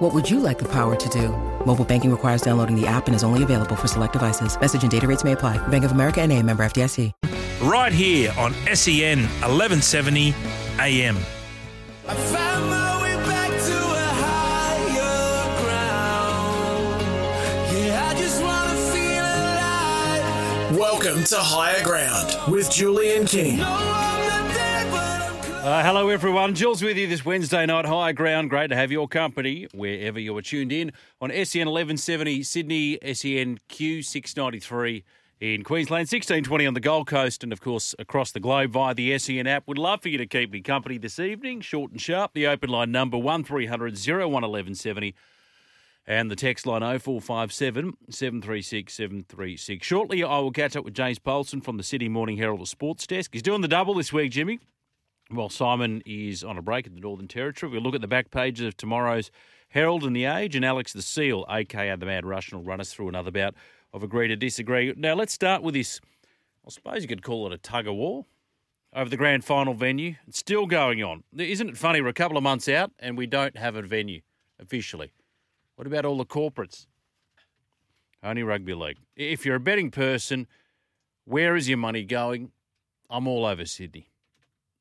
What would you like the power to do? Mobile banking requires downloading the app and is only available for select devices. Message and data rates may apply. Bank of America and a member FDIC. Right here on SEN 1170 AM. I found my way back to a higher ground. Yeah, I just wanna feel alive. Welcome to Higher Ground with Julian King. No, Uh, hello, everyone. Jules with you this Wednesday night. High ground. Great to have your company wherever you are tuned in on SEN 1170 Sydney, SEN Q693 in Queensland, 1620 on the Gold Coast, and of course across the globe via the SEN app. Would love for you to keep me company this evening. Short and sharp. The open line number 1300 011170 and the text line 0457 736 736. Shortly, I will catch up with James Polson from the Sydney Morning Herald Sports Desk. He's doing the double this week, Jimmy. While Simon is on a break in the Northern Territory, we'll look at the back pages of tomorrow's Herald and the Age, and Alex the Seal, aka the Mad Russian, will run us through another bout of agree to disagree. Now, let's start with this. I suppose you could call it a tug of war over the grand final venue. It's still going on. Isn't it funny? We're a couple of months out and we don't have a venue officially. What about all the corporates? Only rugby league. If you're a betting person, where is your money going? I'm all over Sydney.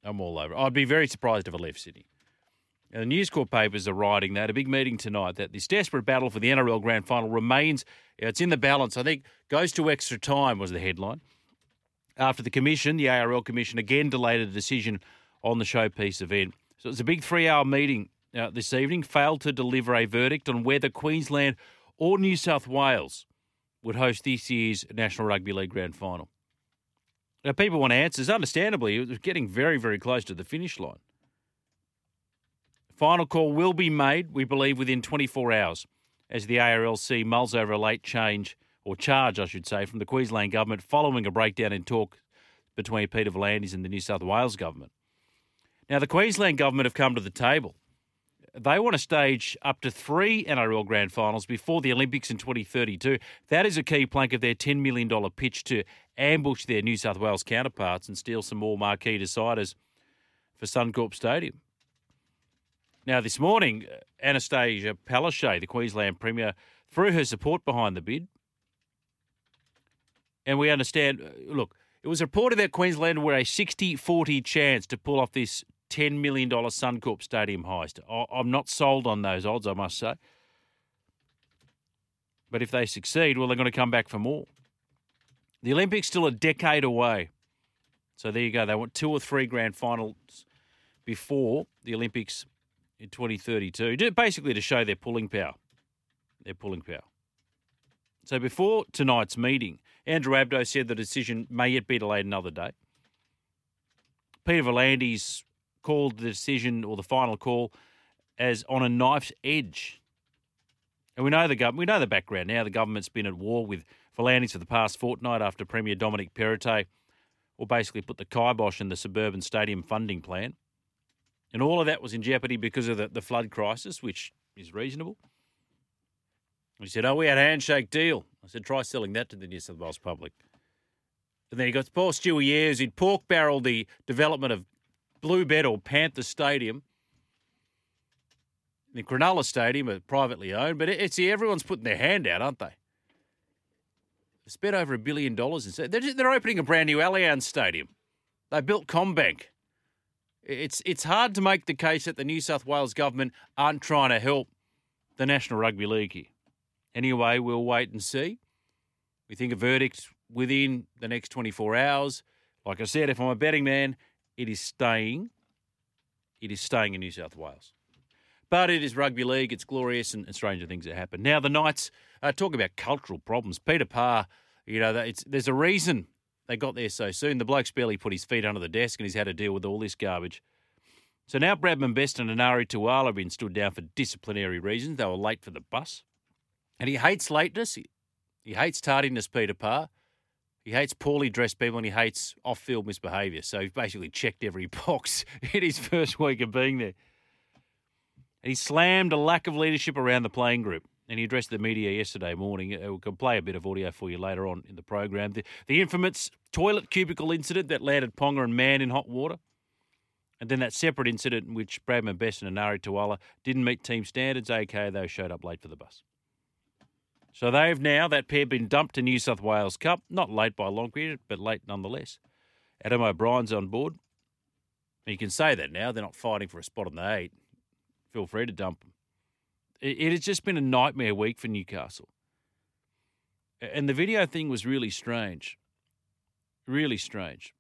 I'm all over. I'd be very surprised if I left Sydney. Now, the News Corp papers are writing that a big meeting tonight that this desperate battle for the NRL Grand Final remains. It's in the balance. I think goes to extra time was the headline. After the commission, the ARL commission again delayed a decision on the showpiece event. So it's a big three-hour meeting uh, this evening. Failed to deliver a verdict on whether Queensland or New South Wales would host this year's National Rugby League Grand Final. Now, people want answers. Understandably, it was getting very, very close to the finish line. Final call will be made, we believe, within 24 hours as the ARLC mulls over a late change, or charge, I should say, from the Queensland Government following a breakdown in talk between Peter V'landys and the New South Wales Government. Now, the Queensland Government have come to the table. They want to stage up to three NRL Grand Finals before the Olympics in 2032. That is a key plank of their $10 million pitch to ambush their New South Wales counterparts and steal some more marquee deciders for Suncorp Stadium. Now, this morning, Annastacia Palaszczuk, the Queensland Premier, threw her support behind the bid. And we understand, uh, look, it was reported that Queensland were a 60 40 chance to pull off this $10 million Suncorp Stadium heist. I'm not sold on those odds, I must say. But if they succeed, well, they're going to come back for more. The Olympics still a decade away. So there you go. They want two or three grand finals before the Olympics in 2032, basically to show their pulling power. Their pulling power. So before tonight's meeting, Andrew Abdo said the decision may yet be delayed another day. Peter V'landys called the decision or the final call as on a knife's edge. And we know the government, we know the background now. The government's been at war with V'landys for the past fortnight after Premier Dominic Perrottet, or basically put the kibosh in the suburban stadium funding plan. And all of that was in jeopardy because of the, the flood crisis, which is reasonable. He said, Oh, we had a handshake deal. I said, Try selling that to the New South Wales public. And then he got poor Stewie Ayres, he'd pork barreled the development of Bluebet or Panther Stadium. The Cronulla Stadium are privately owned, but it's everyone's putting their hand out, aren't they? Spent over a billion dollars. In, they're, they're opening a brand new Allianz Stadium. They built CommBank. It's it's hard to make the case that the New South Wales government aren't trying to help the National Rugby League here. Anyway, we'll wait and see. We think a verdict within the next 24 hours. Like I said, if I'm a betting man, it is staying. It is staying in New South Wales. But it is rugby league. It's glorious, and, and stranger things that happen. Now the Knights uh, talk about cultural problems. Peter Parr, you know, there's a reason they got there so soon. The bloke's barely put his feet under the desk, and he's had to deal with all this garbage. So now Bradman Best and Enari Tuala have been stood down for disciplinary reasons. They were late for the bus. And he hates lateness. He, he hates tardiness, Peter Parr. He hates poorly dressed people and he hates off field misbehaviour. So he's basically checked every box in his first week of being there. And he slammed a lack of leadership around the playing group. And he addressed the media yesterday morning. Uh, We can play a bit of audio for you later on in the program. The, the infamous toilet cubicle incident that landed Ponga and Mann in hot water. And then that separate incident in which Bradman Best and Nari Tuala didn't meet team standards, aka they showed up late for the bus. So they've now, that pair, been dumped to New South Wales Cup. Not late by a long period, but late nonetheless. Adam O'Brien's on board. You can say that now. They're not fighting for a spot on the eight. Feel free to dump them. It, it has just been a nightmare week for Newcastle. And the video thing was really strange. Really strange.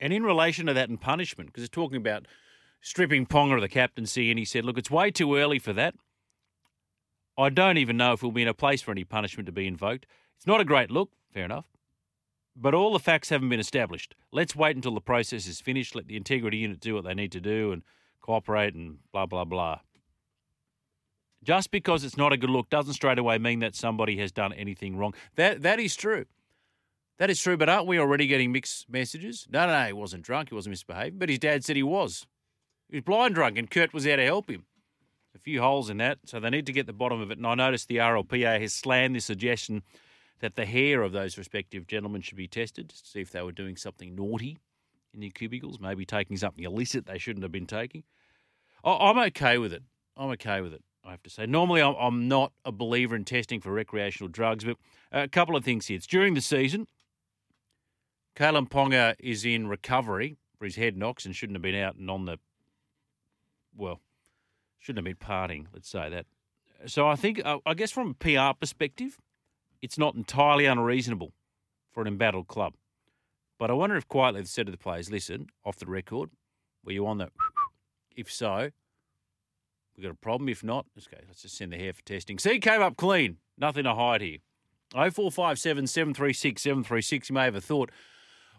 And in relation to that and punishment, because it's talking about stripping Ponga of the captaincy, and he said, look, it's way too early for that. I don't even know if we'll be in a place for any punishment to be invoked. It's not a great look, fair enough. But all the facts haven't been established. Let's wait until the process is finished. Let the integrity unit do what they need to do and cooperate and blah, blah, blah. Just because it's not a good look doesn't straight away mean that somebody has done anything wrong. That That is true. That is true, but aren't we already getting mixed messages? No, no, no, he wasn't drunk. He wasn't misbehaving. But his dad said he was. He was blind drunk, and Kurt was there to help him. A few holes in that, so they need to get the bottom of it. And I noticed the RLPA has slammed the suggestion that the hair of those respective gentlemen should be tested to see if they were doing something naughty in their cubicles, maybe taking something illicit they shouldn't have been taking. I'm okay with it. I'm okay with it. I have to say. Normally, I'm- not a believer in testing for recreational drugs, but a couple of things here. It's during the season. Kalyn Ponga is in recovery for his head knocks and shouldn't have been out and on the, well, shouldn't have been partying, let's say that. So I think, uh, I guess from a PR perspective, it's not entirely unreasonable for an embattled club. But I wonder if quietly they've said to the players, listen, off the record, were you on the, if so, we've got a problem. If not, let's go. Let's just send the hair for testing. See, came up clean. Nothing to hide here. 0457 736 736. You may have a thought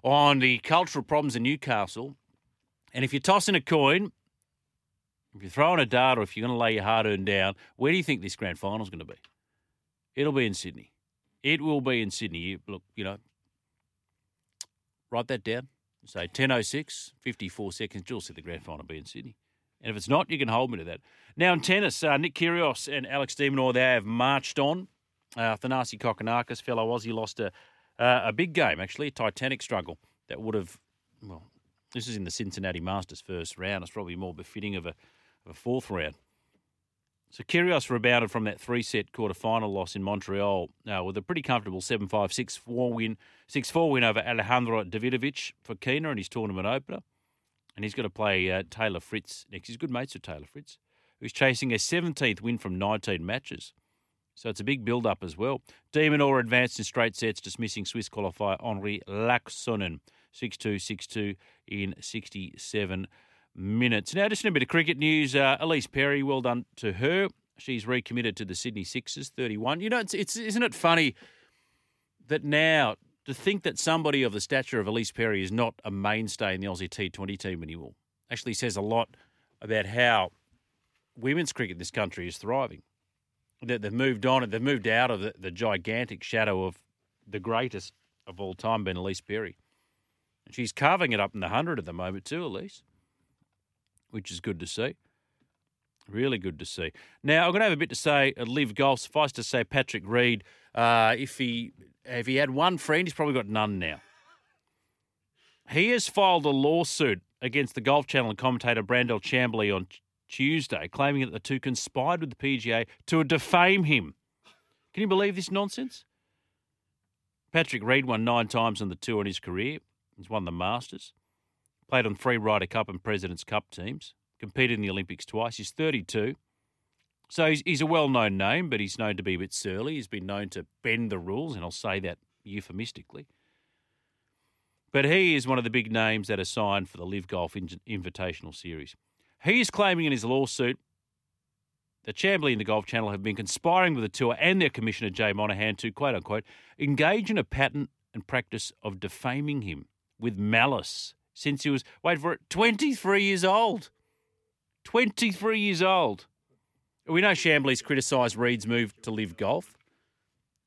on the cultural problems in Newcastle. And if you're tossing a coin, if you're throwing a dart or if you're going to lay your hard earned down, where do you think this grand final is going to be? It'll be in Sydney. It will be in Sydney. You, look, you know, write that down. Say 10.06, 54 seconds. You'll see the grand final be in Sydney. And if it's not, you can hold me to that. Now in tennis, uh, Nick Kyrgios and Alex de Minaur, they have marched on. Uh, Thanasi Kokkinakis, fellow Aussie, lost a, uh, a big game, actually, a titanic struggle that would have, well, this is in the Cincinnati Masters first round. It's probably more befitting of a, of a fourth round. So Kyrgios rebounded from that three-set quarter-final loss in Montreal uh, with a pretty comfortable 7-5, 6-4 win, 6-4 win over Alejandro Davidovich Fokina in his tournament opener. And he's got to play uh, Taylor Fritz next. He's good mates with Taylor Fritz, who's chasing a 17th win from 19 matches. So it's a big build-up as well. De Minaur advanced in straight sets, dismissing Swiss qualifier Henri Laaksonen, 6-2, 6-2 in 67 minutes. Now, just a bit of cricket news, uh, Elise Perry, well done to her. She's recommitted to the Sydney Sixers, 31. You know, it's, it's isn't it funny that now to think that somebody of the stature of Elise Perry is not a mainstay in the Aussie T20 team anymore actually says a lot about how women's cricket in this country is thriving. That they've moved on and they've moved out of the, the gigantic shadow of the greatest of all time, being Elise Perry. And she's carving it up in the 100 at the moment, too, Elise which is good to see. Really good to see. Now, I'm going to have a bit to say uh, at LIV Golf. Suffice to say, Patrick Reed, uh, if he if he had one friend, he's probably got none now. He has filed a lawsuit against the Golf Channel and commentator Brandel Chamblee on Tuesday, claiming that the two conspired with the PGA to defame him. Can you believe this nonsense? Patrick Reed won nine times on the tour in his career. He's won the Masters. Played on three Ryder Cup and President's Cup teams. Competed in the Olympics twice. He's 32. So he's, he's a well known name, but he's known to be a bit surly. He's been known to bend the rules, and I'll say that euphemistically. But he is one of the big names that are signed for the LIV Golf Invitational Series. He is claiming in his lawsuit that Chamblee and the Golf Channel have been conspiring with the tour and their commissioner, Jay Monahan, to quote unquote engage in a pattern and practice of defaming him with malice since he was, wait for it, 23 years old. 23 years old. We know Chamblee's criticised Reed's move to LIV golf.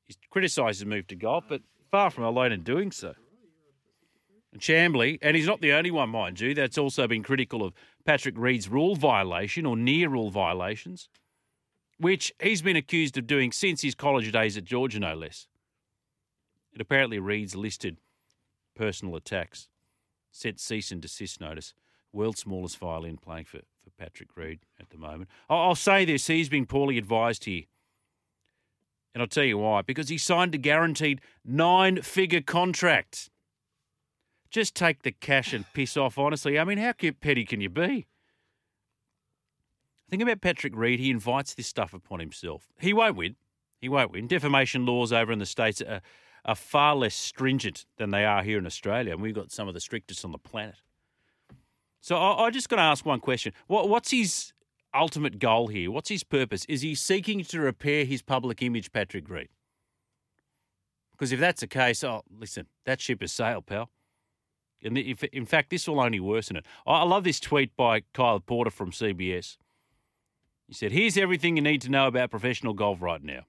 He's criticised his move to golf, but far from alone in doing so. And Chamblee, and he's not the only one, mind you, that's also been critical of Patrick Reed's rule violation or near rule violations, which he's been accused of doing since his college days at Georgia, no less. It apparently Reed's listed personal attacks, sent cease and desist notice. World's smallest violin playing for, for Patrick Reed at the moment. I'll, say this, he's been poorly advised here. And I'll tell you why. Because he signed a guaranteed nine figure contract. Just take the cash and piss off, honestly. I mean, how petty can you be? Think about Patrick Reed. He invites this stuff upon himself. He won't win. He won't win. Defamation laws over in the States are, are far less stringent than they are here in Australia, and we've got some of the strictest on the planet. So I, I just got to ask one question: what, What's his ultimate goal here? What's his purpose? Is he seeking to repair his public image, Patrick Reed? Because if that's the case, oh, listen, that ship has sailed, pal. And if, in fact, this will only worsen it. I love this tweet by Kyle Porter from CBS. He said, Here's everything you need to know about professional golf right now.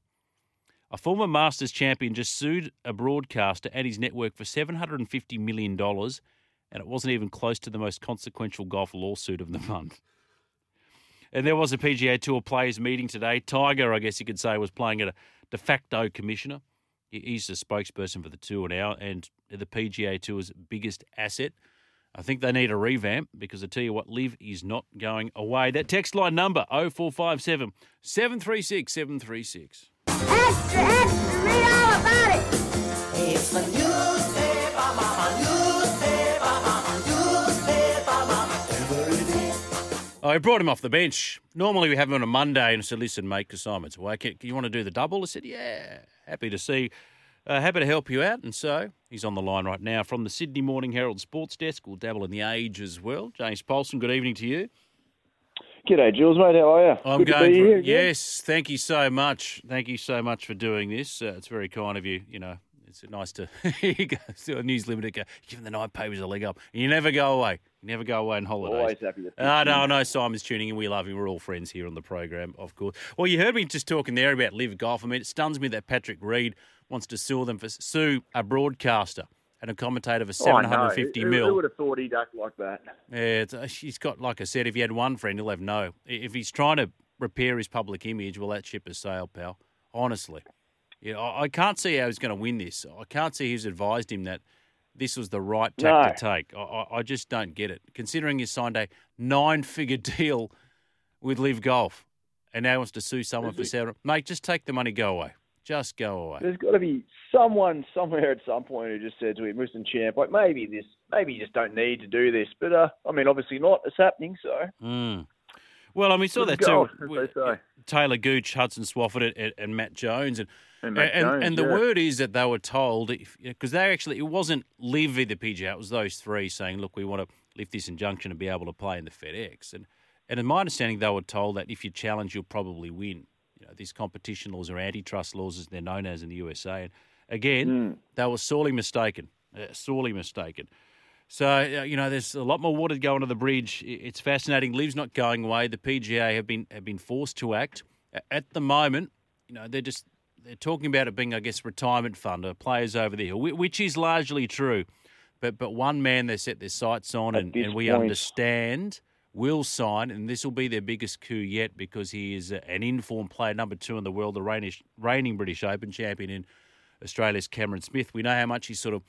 A former Masters champion just sued a broadcaster and his network for $750 million and it wasn't even close to the most consequential golf lawsuit of the month. And there was a PGA Tour players meeting today. Tiger, I guess you could say, was playing at a de facto commissioner. He's the spokesperson for the tour now and the PGA Tour's biggest asset. I think they need a revamp because I tell you what, LIV is not going away. That text line number 0457 736 736. Extra, extra, read all about it. It's the newspaper, I brought him off the bench. Normally we have him on a Monday and I said, listen, mate, because Simon's away. Can, you want to do the double? I said, yeah, happy to see. Uh, happy to help you out. And so he's on the line right now from the Sydney Morning Herald Sports Desk. We'll dabble in the age as well. James Polson, good evening to you. G'day, Jules, mate. How are you? I'm Good to going be for. Yes, thank you so much. Thank you so much for doing this. Uh, it's very kind of you. You know, it's nice to you go to a News Limited. Go, giving the night papers a leg up. And you never go away. You never go away on holidays. Always happy to. Ah, no, no, Simon's tuning in. We love him. We're all friends here on the program, of course. Well, you heard me just talking there about LIV golf. I mean, it stuns me that Patrick Reed wants to sue them for sue a broadcaster and a commentator for Oh, seven I know. hundred fifty Who- mil. Who would have thought he'd act like that? Yeah, it's, uh, he's got, like I said, if he had one friend, he'll have no. If he's trying to repair his public image, well, that ship has sailed, pal. Honestly. Yeah, I, I can't see how he's going to win this. I can't see who's advised him that this was the right tack to take. I, I, just don't get it. Considering he signed a nine figure deal with LIV Golf and now wants to sue someone for seven. Mate, just take the money, go away. Just go away. There's got to be someone somewhere at some point who just said to him, "Listen, champ, like maybe this, maybe you just don't need to do this." But uh, I mean, obviously not. It's happening, so Mm. Well, I mean, saw that too. golf, as with they say. Talor Gooch, Hudson Swafford, and, and Matt Jones, and And and, and the yeah. word is that they were told because they actually it wasn't Live the PGA, it was those three saying, "Look, we want to lift this injunction and be able to play in the FedEx." And and in my understanding, they were told that if you challenge, you'll probably win. You know, these competition laws or antitrust laws, as they're known as in the USA. And again, Hmm. they were sorely mistaken, uh, sorely mistaken. So uh, you know, there's a lot more water to go under the bridge. It's fascinating. LIV's not going away. The PGA have been have been forced to act at the moment. You know, they're just they're talking about it being, I guess, retirement fund or players over there, whi- which is largely true. But but one man they set their sights on, and, and we point- understand will sign, and this will be their biggest coup yet because he is an informed player, number two in the world, the reigning, reigning British Open champion in Australia's Cameron Smith. We know how much he's sort of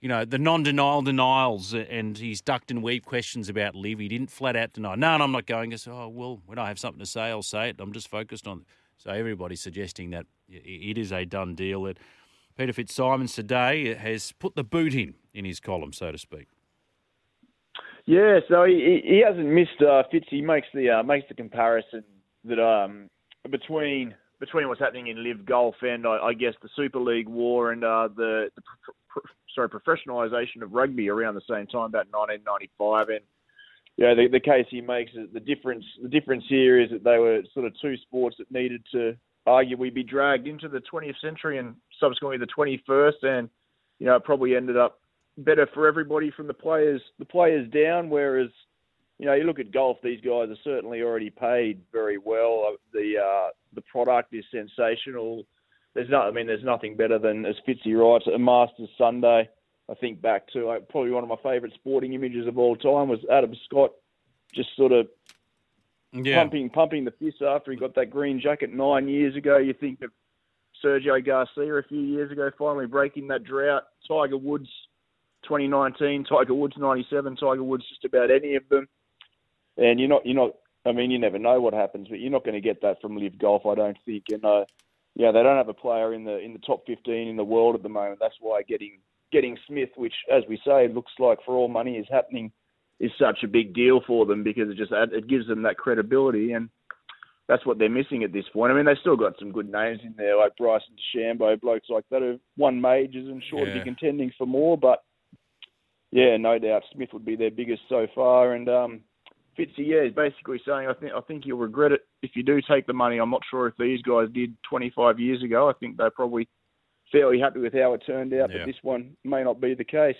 you know, the non-denial denials, uh, and he's ducked and weaved questions about Liv. He didn't flat out deny. No, no, I'm not going. I said, oh, well, when I have something to say, I'll say it. I'm just focused on. So everybody's suggesting that it is a done deal. That Peter Fitzsimons today has put the boot in in his column, so to speak. yeah. So he he hasn't missed uh, Fitz. He makes the uh, makes the comparison that um between between what's happening in LIV Golf and I, I guess the Super League war and uh, the, the pr- pr- sorry professionalisation of rugby around the same time, about 1995. And yeah, the, the case he makes is the difference. The difference here is that they were sort of two sports that needed to arguably be dragged into the 20th century and subsequently the 21st, and you know it probably ended up better for everybody from the players the players down. Whereas you know you look at golf, these guys are certainly already paid very well. Uh, The uh, the product is sensational. there's no, I mean, there's nothing better than as Fitzy writes, a Masters Sunday. I think back to like, probably one of my favourite sporting images of all time was Adam Scott just sort of Yeah. pumping pumping the fist after he got that green jacket nine years ago. You think of Sergio Garcia a few years ago finally breaking that drought. Tiger Woods 2019, Tiger Woods 97, Tiger Woods just about any of them. And you're not you're not I mean you never know what happens, but you're not going to get that from LIV Golf, I don't think. And uh, yeah, they don't have a player in the in the top 15 in the world at the moment. That's why getting getting Smith, which as we say looks like for all money is happening, is such a big deal for them because it just it gives them that credibility and that's what they're missing at this point. I mean, they've still got some good names in there like Bryson DeChambeau, blokes like that who've won majors and sure to Yeah. be contending for more. But yeah, no doubt Smith would be their biggest so far. And um, Fitzy, yeah, is basically saying I think I think you'll regret it if you do take the money. I'm not sure if these guys did 25 years ago. I think they're probably fairly happy with how it turned out, Yeah. but this one may not be the case.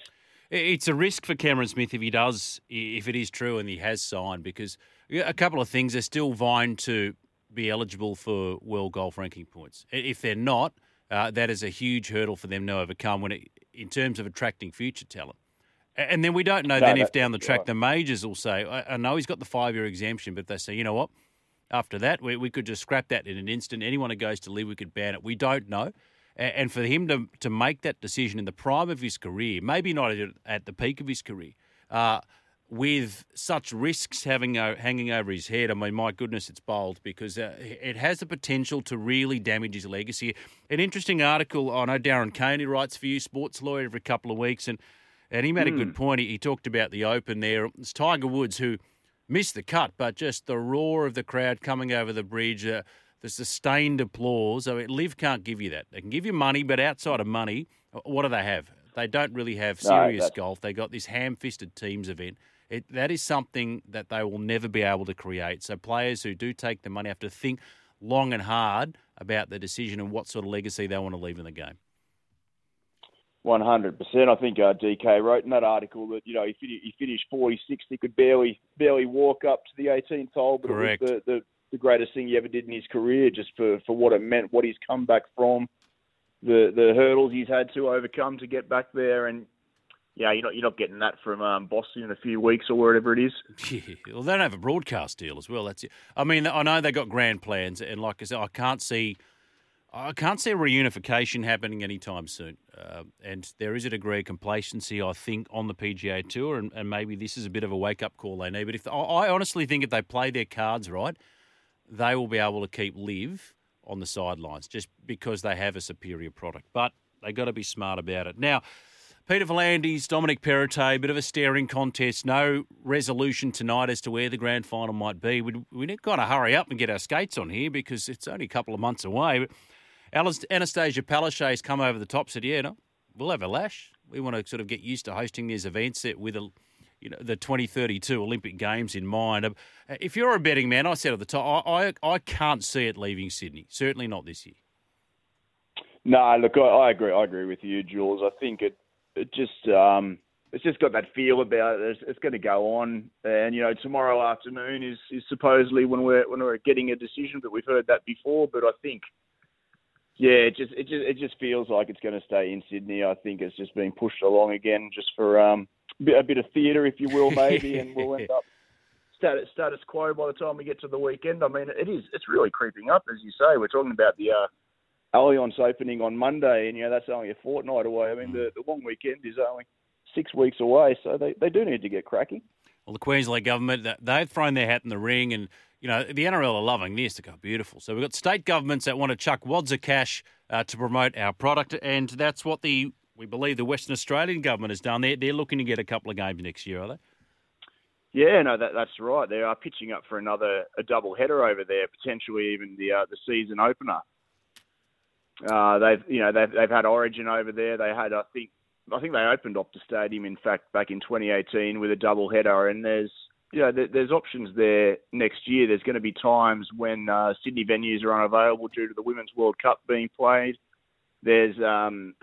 It's a risk for Cameron Smith if he does, if it is true and he has signed, because a couple of things. They're still vying to be eligible for world golf ranking points. If they're not, uh, that is a huge hurdle for them to overcome when it, in terms of attracting future talent. And then we don't know No, then if down the track right. the majors will say, I, I know he's got the five year exemption, but they say, you know what? After that, we, we could just scrap that in an instant. Anyone who goes to LIV, we could ban it. We don't know. And for him to, to make that decision in the prime of his career, maybe not at, the peak of his career, uh, with such risks having o- hanging over his head, I mean, my goodness, it's bold because uh, it has the potential to really damage his legacy. An interesting article, I know Darren Kane, who writes for you, sports lawyer, every couple of weeks, and, and he made a good point. He, he talked about the Open there. It's Tiger Woods who missed the cut, but just the roar of the crowd coming over the bridge, uh, the sustained applause. I mean, LIV can't give you that. They can give you money, but outside of money, uh, what do they have? They don't really have serious that's- golf. They got this ham-fisted teams event. It, that is something that they will never be able to create. So players who do take the money have to think long and hard about the decision and what sort of legacy they want to leave in the game. One hundred percent. I think uh, DK wrote in that article that you know he, fin- he finished forty sixth. He could barely barely walk up to the 18th hole, but Correct. it was the, the the greatest thing he ever did in his career, just for for what it meant, what he's come back from, the the hurdles he's had to overcome to get back there, and yeah, you're not you're not getting that from um, Boston in a few weeks or wherever it is. Yeah, well, they don't have a broadcast deal as well. That's it. I mean, I know they got grand plans, and like I said, I can't see, I can't see reunification happening anytime soon. Uh, and there is a degree of complacency, I think, on the PGA Tour, and, and maybe this is a bit of a wake up call they need. But if I honestly think if they play their cards right, they will be able to keep LIV on the sidelines just because they have a superior product. But they've got to be smart about it now. Peter V'landys, Dominic Perrottet, bit of a staring contest. No resolution tonight as to where the grand final might be. We we need got to hurry up and get our skates on here because it's only a couple of months away. But Annastacia Palaszczuk's come over the top. Said, "Yeah, no, we'll have a lash. We want to sort of get used to hosting these events with a." You know the 2032 Olympic Games in mind. Uh, If you're a betting man, I said at the top, I, I I can't see it leaving Sydney. Certainly not this year. No, look, I, I agree. I agree with you, Jules. I think it it just um, it's just got that feel about it. It's, it's going to go on, and you know, tomorrow afternoon is, is supposedly when we're when we're getting a decision. But we've heard that before. But I think, yeah, it just it just it just feels like it's going to stay in Sydney. I think it's just being pushed along again, just for um, a bit, of theatre, if you will, maybe, and we'll end up status status quo by the time we get to the weekend. I mean, it is it's really creeping up, as you say. We're talking about the uh, Allianz opening on Monday, and you know that's only a fortnight away. I mean, the, the long weekend is only six weeks away, so they, they do need to get cracking. Well, the Queensland government they've thrown their hat in the ring, and, you know, the NRL are loving this. They go, beautiful. So we've got state governments that want to chuck wads of cash uh, to promote our product, and that's what the, we believe, the Western Australian government has done. They're, they're looking to get a couple of games next year, are they? Yeah, no, that, that's right. They are pitching up for another a double header over there, potentially even the uh, the season opener. Uh, they've you know they've they've had Origin over there. They had I think I think they opened Optus Stadium in fact back in 2018 with a double header, and there's you know there, there's options there next year. There's going to be times when uh, Sydney venues are unavailable due to the Women's World Cup being played. There's um,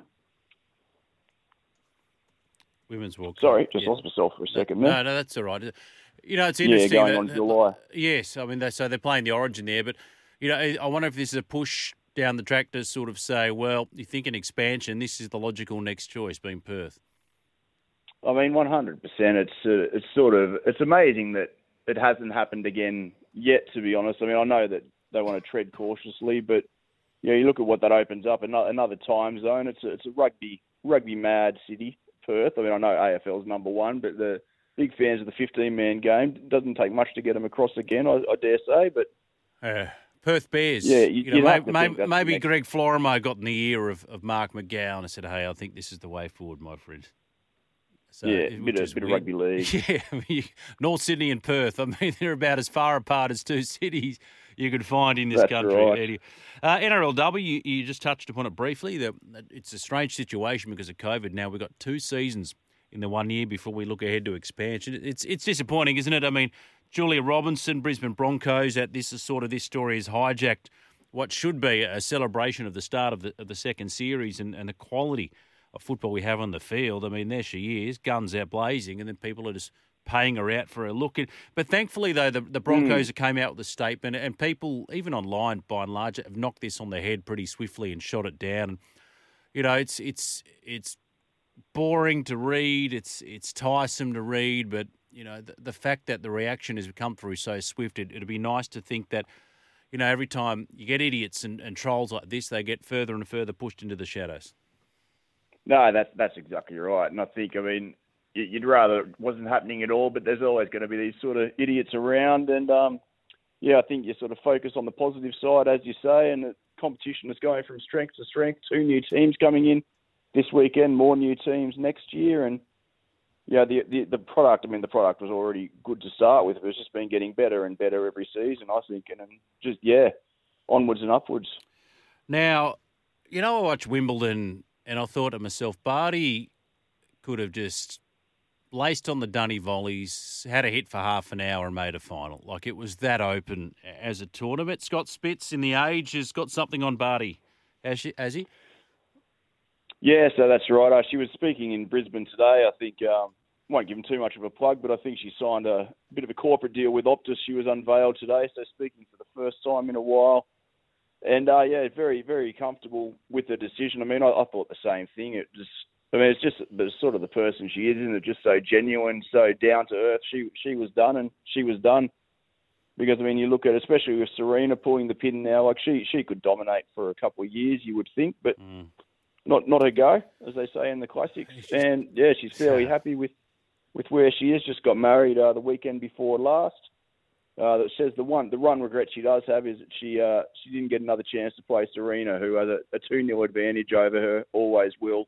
Women's World Cup. sorry, just Yeah. lost myself for a second No, there. no, that's all right. You know, it's interesting. Yeah, going that- on July. Yes, I mean, they, so they're playing the Origin there, but you know, I wonder if this is a push down the track to sort of say, well, you think an expansion, this is the logical next choice, being Perth. I mean, 100%. It's uh, it's sort of it's amazing that it hasn't happened again yet. To be honest, I mean, I know that they want to tread cautiously, but yeah, you look at what that opens up another, another time zone. It's a, it's a rugby rugby mad city, Perth. I mean, I know AFL's number one, but the big fans of the 15 man game. It doesn't take much to get them across again, I, I dare say. But Uh, Perth Bears. Yeah, you- you know, maybe, that's maybe Greg Florimo got in the ear of, of Mark McGowan and said, "Hey, I think this is the way forward, my friend." So, Yeah, which bit of- bit of rugby league. Yeah, I mean, North Sydney and Perth. I mean, they're about as far apart as two cities you could find in this That's country. right. Uh, NRLW, you, you just touched upon it briefly. That that it's a strange situation because of COVID. Now we've got two seasons in the one year before we look ahead to expansion. It's it's disappointing, isn't it? I mean, Julia Robinson, Brisbane Broncos. At this is sort of this story is hijacked what should be a celebration of the start of the of the second series and, and the quality of football we have on the field. I mean, there she is, guns out blazing, and then people are just paying her out for a look. But thankfully, though, the, the Broncos mm. have came out with a statement, and people, even online by and large, have knocked this on the head pretty swiftly and shot it down. You know, it's it's it's boring to read. It's it's tiresome to read, but you know the, the fact that the reaction has come through so swift, it, it'd be nice to think that you know every time you get idiots and, and trolls like this, they get further and further pushed into the shadows. No, that's that's exactly right. And I think, I mean, you'd rather it wasn't happening at all, but there's always going to be these sort of idiots around. And um, yeah, I think you sort of focus on the positive side, as you say, and the competition is going from strength to strength. Two new teams coming in this weekend, more new teams next year, and yeah, the, the the product. I mean, the product was already good to start with. It's just been getting better and better every season, I think, and, and just yeah, onwards and upwards. Now, you know, I watch Wimbledon and I thought to myself, Barty could have just laced on the dunny volleys, had a hit for half an hour and made a final. Like it was that open as a tournament. Scott Spits in the age has got something on Barty. Has, she, has he? Yeah, so that's right. Uh, she was speaking in Brisbane today. I think um, won't give him too much of a plug, but I think she signed a bit of a corporate deal with Optus. She was unveiled today, so speaking for the first time in a while. And uh, yeah, very very comfortable with the decision. I mean, I, I thought the same thing. It just, I mean, it's just the sort of the person she is, isn't it? Just so genuine, so down to earth. She she was done, and she was done. Because I mean, you look at especially with Serena pulling the pin now, like she she could dominate for a couple of years, you would think, but not not her go, as they say in the classics. And yeah, she's fairly happy with with where she is. Just got married uh, the weekend before last. Uh, that says the one the one regret she does have is that she uh, she didn't get another chance to play Serena, who has a, a two 0 advantage over her, always will.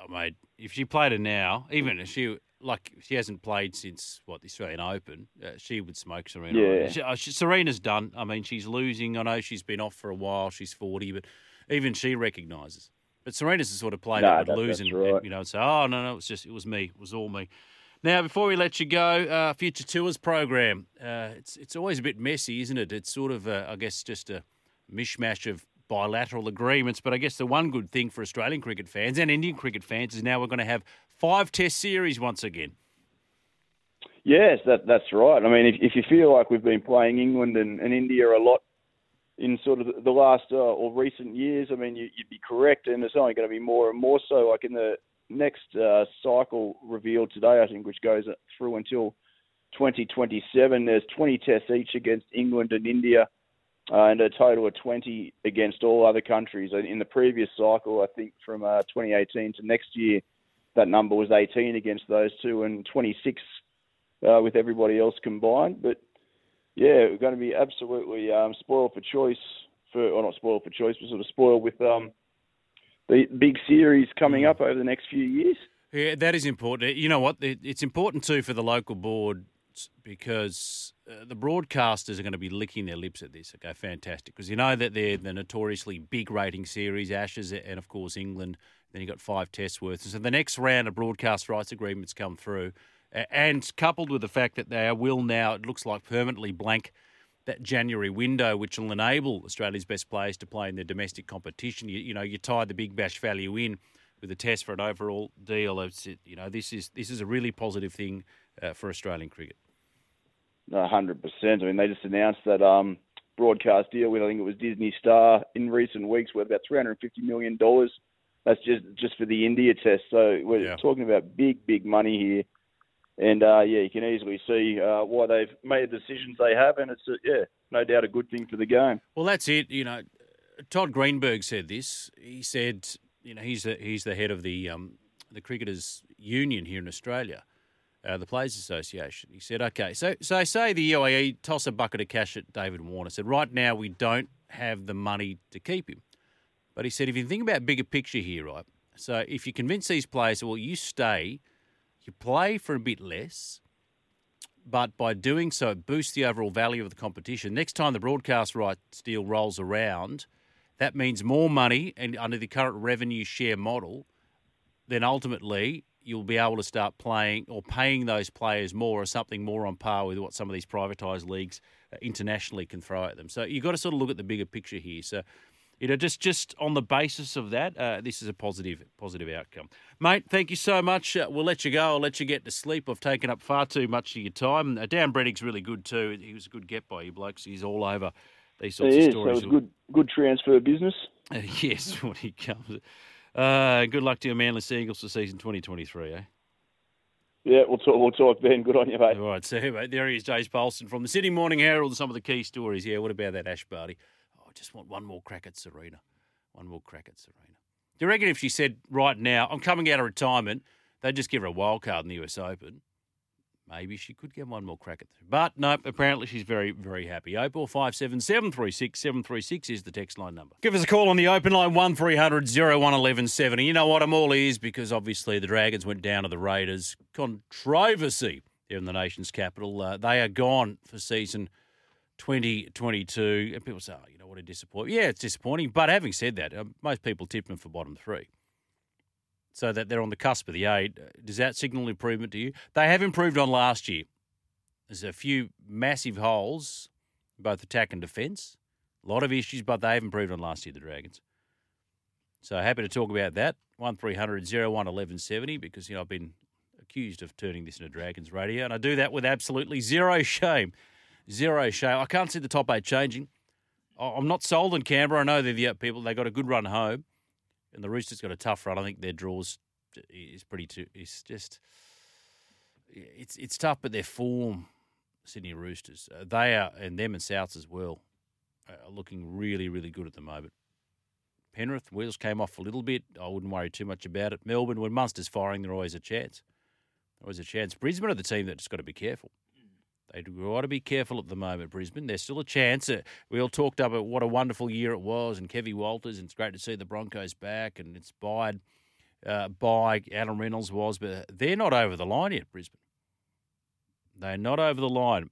Oh, mate, if she played her now, even if she like she hasn't played since what the Australian Open, uh, she would smoke Serena. Yeah. She, uh, she, Serena's done. I mean, she's losing. I know she's been off for a while. She's forty, but even she recognises. But Serena's the sort of player No, that would that- lose and, right. and, you know say, "Oh no, no, it was just it was me. It was all me." Now, before we let you go, uh, future tours program. Uh, it's it's always a bit messy, isn't it? It's sort of, uh, I guess, just a mishmash of bilateral agreements. But I guess the one good thing for Australian cricket fans and Indian cricket fans is now we're going to have five Test series once again. Yes, that that's right. I mean, if if you feel like we've been playing England and, and India a lot in sort of the last uh, or recent years, I mean, you, you'd be correct, and it's only going to be more and more so. Like in the next uh, cycle revealed today, I think, which goes through until 2027. There's 20 tests each against England and India, uh, and a total of 20 against all other countries. In the previous cycle, I think from uh, 2018 to next year, that number was 18 against those two, and 26 uh, with everybody else combined. But yeah, we're going to be absolutely um, spoiled for choice for, or not spoiled for choice, but sort of spoiled with um, the big series coming up over the next few years. Yeah, that is important. You know what? It's important too for the local board because uh, the broadcasters are going to be licking their lips at this. Okay, fantastic. Because you know that they're the notoriously big rating series, Ashes, and of course England. Then you've got five tests worth. So the next round of broadcast rights agreements come through, and coupled with the fact that they will now, it looks like permanently blank that January window, which will enable Australia's best players to play in their domestic competition. You, you know, you tie the big bash value in with a test for an overall deal. It's, you know, this is this is a really positive thing uh, for Australian cricket. Hundred percent. I mean, they just announced that um, broadcast deal with I think it was Disney Star in recent weeks worth about three hundred fifty million dollars. That's just just for the India test. So we're Yeah. talking about big big money here. And uh, yeah, you can easily see uh, why they've made the decisions they have, and it's uh, yeah, no doubt a good thing for the game. Well, that's it. You know, Todd Greenberg said this. He said, you know, he's the, he's the head of the um, the cricketers union here in Australia, uh, the Players Association. He said, okay, so so say the UAE toss a bucket of cash at David Warner. Said right now we don't have the money to keep him, but he said if you think about bigger picture here, right? So if you convince these players, well, you stay, you play for a bit less but by doing so, it boosts the overall value of the competition. Next time the broadcast rights deal rolls around, that means more money, and under the current revenue share model, then ultimately you'll be able to start playing or paying those players more or something more on par with what some of these privatised leagues uh, internationally can throw at them. So you've got to sort of look at the bigger picture here. So, you know, just just on the basis of that, uh, this is a positive positive outcome, mate. Thank you so much. Uh, we'll let you go. I'll let you get to sleep. I've taken up far too much of your time. Uh, Dan Brennick's really good too. He was a good get by you blokes. He's all over these sorts It of is. So stories. it's good good transfer business. Uh, yes, when he comes. Uh, good luck to your Manly Seagulls for season 2023, eh? Yeah, we'll talk. We'll talk, Ben. Good on you, mate. All right, so mate, there he is, Jace Bolston from the Sydney Morning Herald. Some of the key stories. Yeah, what about that Ash Barty? Just want one more crack at Serena. One more crack at Serena. Do you reckon if she said right now, I'm coming out of retirement, they'd just give her a wild card in the US Open? Maybe she could get one more crack at it. But no, apparently she's very, very happy. Opal 577 736 736 is the text line number. Give us a call on the open line 1300 01 1170. You know what? I'm all ears because obviously the Dragons went down to the Raiders. Controversy there in the nation's capital. Uh, they are gone for season 2022. And people say, oh, you know what a disappointment. Yeah, it's disappointing. But having said that, uh, most people tipped them for bottom three. So that they're on the cusp of the eight. Uh, Does that signal improvement to you? They have improved on last year. There's a few massive holes, both attack and defence. A lot of issues, but they have improved on last year, the Dragons. So happy to talk about that. 1300 01 1170 because, you know, I've been accused of turning this into Dragons radio, and I do that with absolutely zero shame. Zero shame. I can't see the top eight changing. I'm not sold on Canberra. I know they're the people. They got a good run home, and the Roosters got a tough run. I think their draws is pretty. Too, it's just it's it's tough, but their form, Sydney Roosters, uh, they are, and them and Souths as well, are looking really really good at the moment. Penrith wheels came off a little bit. I wouldn't worry too much about it. Melbourne, when Munster's firing, they're always a chance. Always a chance. Brisbane are the team that's got to be careful. They got to be careful at the moment, Brisbane. There's still a chance. We all talked about what a wonderful year it was, and Kevy Walters, and it's great to see the Broncos back, and inspired uh, by Adam Reynolds was, but they're not over the line yet, Brisbane. They're not over the line,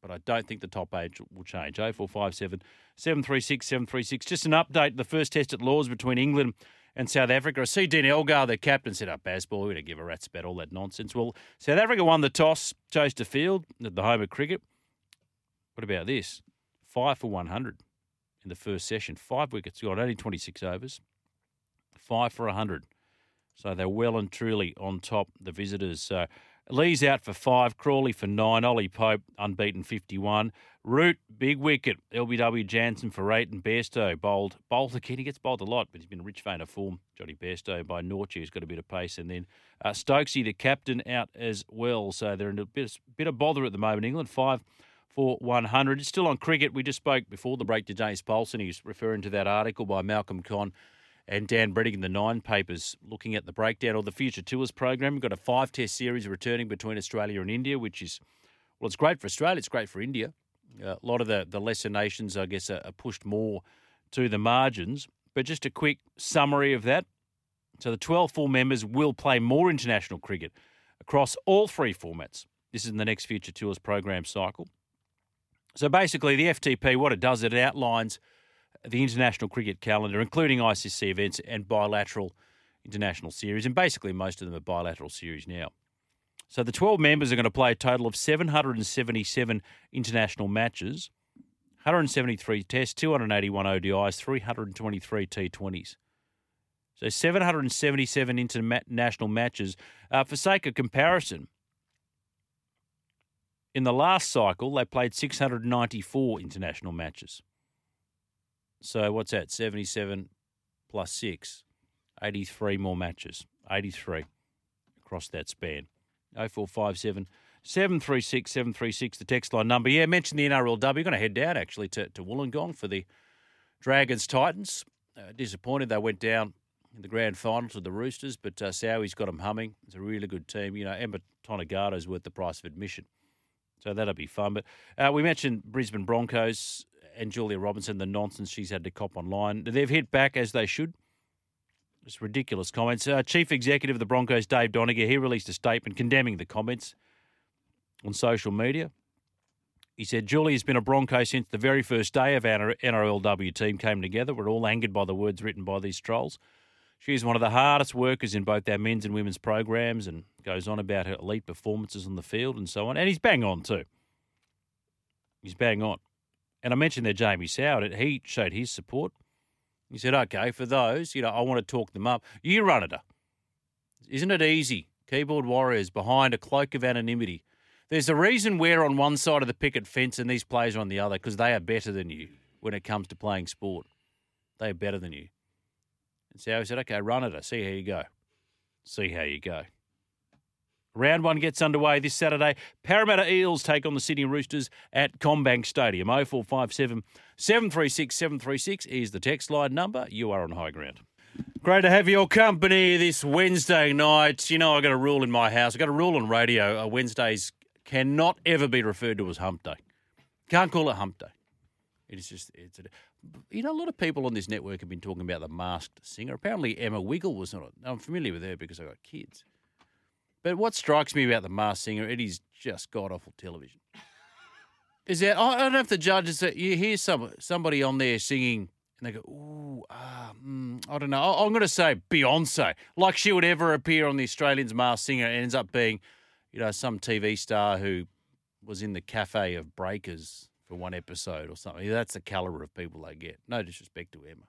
but I don't think the top eight will change. 0457 736 736. Just an update. The first test at Lord's between England and South Africa. I see Dean Elgar, their captain, said, oh, Bazball, we don't give a rat's about all that nonsense. Well, South Africa won the toss, chose to field at the home of cricket. What about this? Five for 100 in the first session. Five wickets got only 26 overs. Five for 100. So they're well and truly on top, the visitors. So Lees out for five, Crawley for nine, Ollie Pope unbeaten 51. Root, big wicket, LBW Jansen for eight, and Bairstow bowled. Bowled again, he gets bowled a lot, but he's been a rich vein of form. Jonny Bairstow by Nortje, who's got a bit of pace. And then uh, Stokesy, the captain, out as well. So they're in a bit, bit of bother at the moment. England, five for 100. It's still on cricket. We just spoke before the break to James Paulson. He's referring to that article by Malcolm Conn and Dan Brettig in the Nine Papers looking at the breakdown of the Future Tours program. We've got a five test series returning between Australia and India, which is, well, it's great for Australia, it's great for India. Uh, a lot of the, the lesser nations, I guess, are, are pushed more to the margins. But just a quick summary of that. So the 12 full members will play more international cricket across all three formats. This is in the next Future Tours program cycle. So basically, the FTP, what it does, it outlines the international cricket calendar, including ICC events and bilateral international series. And basically, most of them are bilateral series now. So the 12 members are going to play a total of 777 international matches, 173 tests, 281 ODIs, 323 T20s. So 777 international matches. Uh, for sake of comparison, In the last cycle, they played 694 international matches. So what's that? 77 plus 6, 83 more matches. 83 across that span. 0457 736 736, the text line number. Yeah, mention the NRLW. You're going to head down actually to, to Wollongong for the Dragons Titans. Uh, disappointed they went down in the grand final to the Roosters, but uh, Sowie's got them humming. It's a really good team. You know, Emma Tonegato's worth the price of admission. So that'll be fun. But uh, we mentioned Brisbane Broncos and Julia Robinson, the nonsense she's had to cop online. They've hit back as they should. Just ridiculous comments. Uh, Chief Executive of the Broncos, Dave Donaghy, he released a statement condemning the comments on social media. He said, Julie has been a Bronco since the very first day of our NRLW team came together. We're all angered by the words written by these trolls. She is one of the hardest workers in both our men's and women's programs and goes on about her elite performances on the field and so on. And he's bang on too. He's bang on. And I mentioned there Jamie Soward, he showed his support. He said, okay, for those, you know, I want to talk them up. You run it. Isn't it easy? Keyboard warriors behind a cloak of anonymity. There's a reason we're on one side of the picket fence and these players are on the other because they are better than you when it comes to playing sport. They are better than you. And so I said, okay, run it. See how you go. See how you go. Round one gets underway this Saturday. Parramatta Eels take on the Sydney Roosters at CommBank Stadium. 0457 736 736 is the text line number. You are on high ground. Great to have your company this Wednesday night. You know, I've got a rule in my house. I've got a rule on radio. Uh, Wednesdays cannot ever be referred to as hump day. Can't call it hump day. It is just, it's a, you know, a lot of people on this network have been talking about the masked singer. Apparently, Emma Wiggle was on it. I'm familiar with her because I've got kids. But what strikes me about the masked singer, it is just god awful television. Is that I don't know if the judges that you hear some somebody on there singing and they go, ooh, mm, I don't know. I- I'm going to say Beyonce, like she would ever appear on the Australian's Masked Singer. It ends up being, you know, some TV star who was in the cafe of Breakers for one episode or something. That's the caliber of people they get. No disrespect to Emma,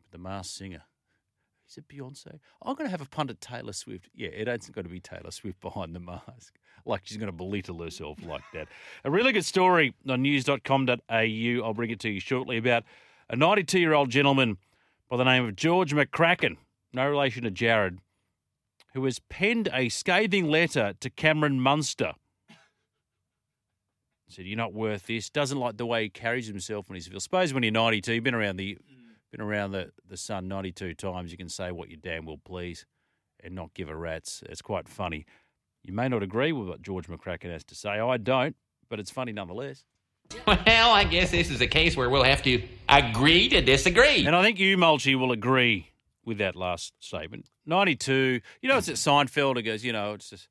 but the Masked Singer. Is it Beyonce? I'm going to have a punt at Taylor Swift. Yeah, it ain't going to be Taylor Swift behind the mask. Like she's going to belittle herself like that. A really good story on news.com.au. I'll bring it to you shortly about a 92 year old gentleman by the name of George McCracken, no relation to Jared, who has penned a scathing letter to Cameron Munster. Said, You're not worth this. Doesn't like the way he carries himself when he's. I suppose when you're 92, you've been around the been around the, the sun 92 times, you can say what you damn will please and not give a rat's. It's quite funny. You may not agree with what George McCracken has to say. I don't, but it's funny nonetheless. Well, I guess this is a case where we'll have to agree to disagree. And I think you, Mulchy, will agree with that last statement. 92, you know, it's at Seinfeld. It goes, you know, it's just,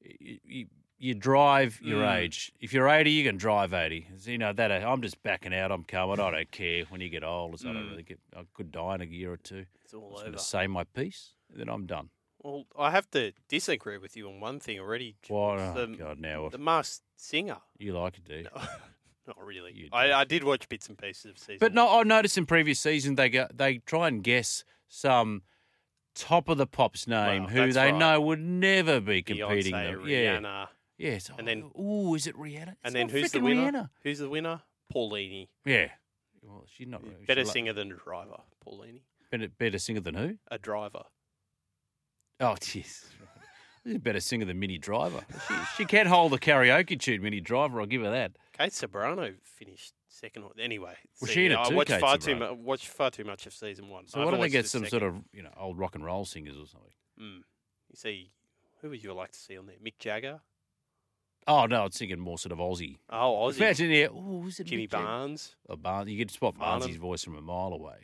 you, you, you drive your mm. age. If you're 80, you can drive 80. You know, that I'm just backing out. I'm coming. I don't care when you get old. I don't mm. really get, I could die in a year or two. It's all I'm over. say my piece, then I'm done. Well, I have to disagree with you on one thing already. Why? Oh, God, now. the masked singer. You like it, do you? Not really. You I. I did watch bits and pieces of season. But no, I noticed in previous seasons they go, they try and guess some top of the pops name Well, who they right. know would never be competing. Beyonce, them. Yeah, Rihanna, yes. And then- oh, is it Rihanna? and then not who's the frickin' winner? Rihanna. Who's the winner? Paulini. Yeah. Well, she's not she's Better like- singer than a driver. Paulini. Better, better singer than who? A driver. Oh, jeez. She's a better singer than Minnie Driver. She, she can hold the karaoke tune, Minnie Driver. I'll give her that. Kate Ceberano finished second. or- Anyway, Was see, she in it I too, watched Kate far too Ceberano? much. Watched far too much of season one. So I why don't they get the some second. sort of you know old rock and roll singers or something? Mm. You see, who would you like to see on there? Mick Jagger. Oh no, I'm thinking more sort of Aussie. Oh, Aussie. Imagine yeah. Oh, was it Jimmy Mick Barnes. Oh, Barnes. You could spot. Barnes' voice from a mile away,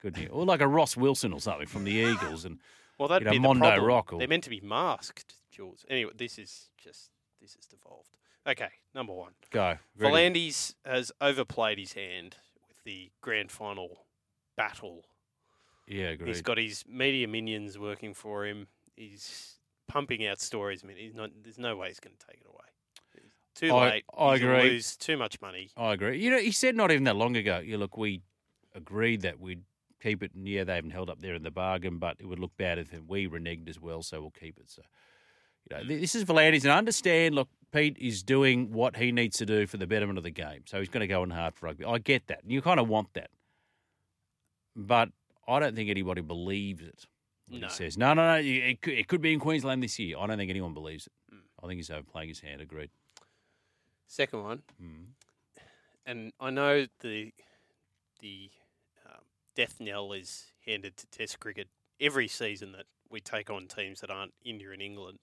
couldn't you? Or like a Ross Wilson or something from the Eagles. And Well, that'd know, be the Mondo problem. Rock or- They're meant to be masked, Jules. Anyway, this is just this is devolved. Okay, number one. go. Very good. V'landys has overplayed his hand with the grand final battle. Yeah, agreed. He's got his media minions working for him. He's pumping out stories. I mean, he's not, there's no way he's going to take it away. Too I- late. I He's agree. Lose too much money. I agree. You know, he said not even that long ago. Yeah, look, we agreed that we'd keep it, and yeah, they haven't held up there in the bargain, but it would look bad if we reneged as well, so we'll keep it. So, you know, this is V'landys, and I understand. Look, Pete is doing what he needs to do for the betterment of the game. So he's going to go in hard for rugby. I get that. You kind of want that. But I don't think anybody believes it. No. He says, no, no, no, it could, it could be in Queensland this year. I don't think anyone believes it. I think he's overplaying his hand. Agreed. Second one, Mm. and I know the the um, death knell is handed to Test cricket every season that we take on teams that aren't India and England,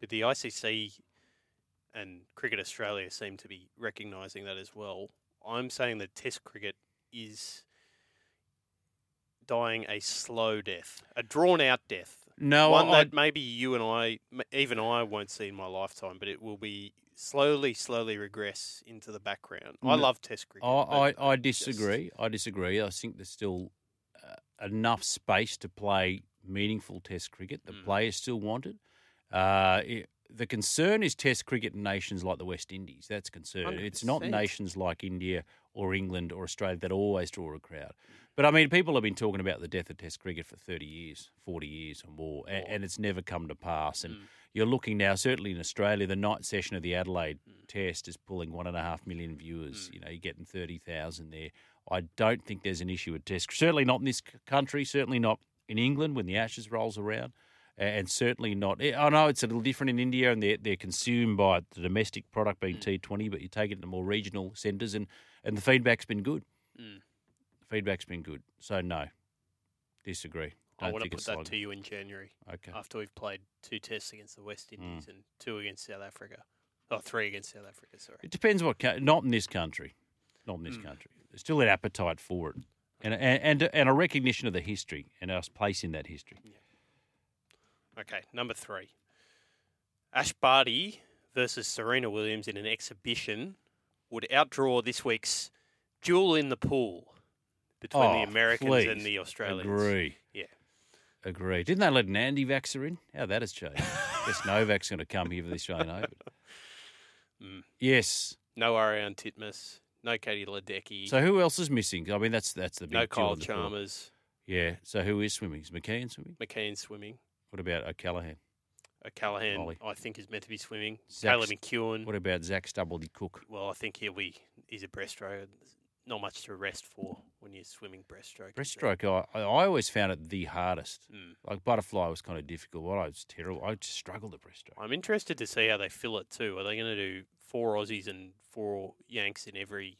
but the ICC and Cricket Australia seem to be recognising that as well. I'm saying that Test cricket is dying a slow death, a drawn out death. No, one I- that maybe you and I, even I, won't see in my lifetime, but it will be slowly, slowly regress into the background. I No, love Test cricket. I, but I, I just- disagree. I disagree. I think there's still uh, enough space to play meaningful Test cricket. The Mm. players still want it. Uh, it. The concern is Test cricket in nations like the West Indies. That's a concern. It's not nations like India or England or Australia that always draw a crowd. But I mean, people have been talking about the death of Test cricket for 30 years, 40 years or more, a- and, it's never come to pass. And mm. you're looking now, certainly in Australia, the night session of the Adelaide mm. Test is pulling one and a half million viewers. Mm. You know, you're getting 30,000 there. I don't think there's an issue with Test. Certainly not in this country. Certainly not in England when the Ashes rolls around. And certainly not. Eh, I know it's a little different in India, and they're, they're consumed by the domestic product being T20, but you take it to more regional centres, and, and the feedback's been good. Mm. Feedback's been good. So, no, disagree. I Don't want to put that to you in January Okay. after we've played two tests against the West Indies Mm. and two against South Africa. Oh, three against South Africa, sorry. It depends what. Not in this country. Not in this Hmm. country. There's still an appetite for it, and and and, and a recognition of the history and our place in that history. Okay, number three. Ash Barty versus Serena Williams in an exhibition would outdraw this week's duel in the pool between Oh, the Americans and the Australians. Agree. Yeah. Agree. Didn't they let an anti-vaxxer in? How that has changed. Guess Novak's going to come here for the Australian Open. Mm. Yes. No Ariane Titmus, no Katie Ledecky, So who else is missing? I mean, that's that's the big no Kyle in the pool. Chalmers, Yeah. So who is swimming? Is McKeon swimming? McKean swimming. What about O'Callaghan? O'Callaghan, Molly. I think, is meant to be swimming. Zach's- Kaylee McKeown. What about Zac Stubblety-Cook? Well, I think he'll be. He's a breaststroke. Not much to rest for when you're swimming breaststroke. Breaststroke, I, I always found it the hardest. Mm. Like butterfly was kind of difficult. Well, I was terrible. I just struggled at breaststroke. I'm interested to see how they fill it too. Are they going to do four Aussies and four Yanks in every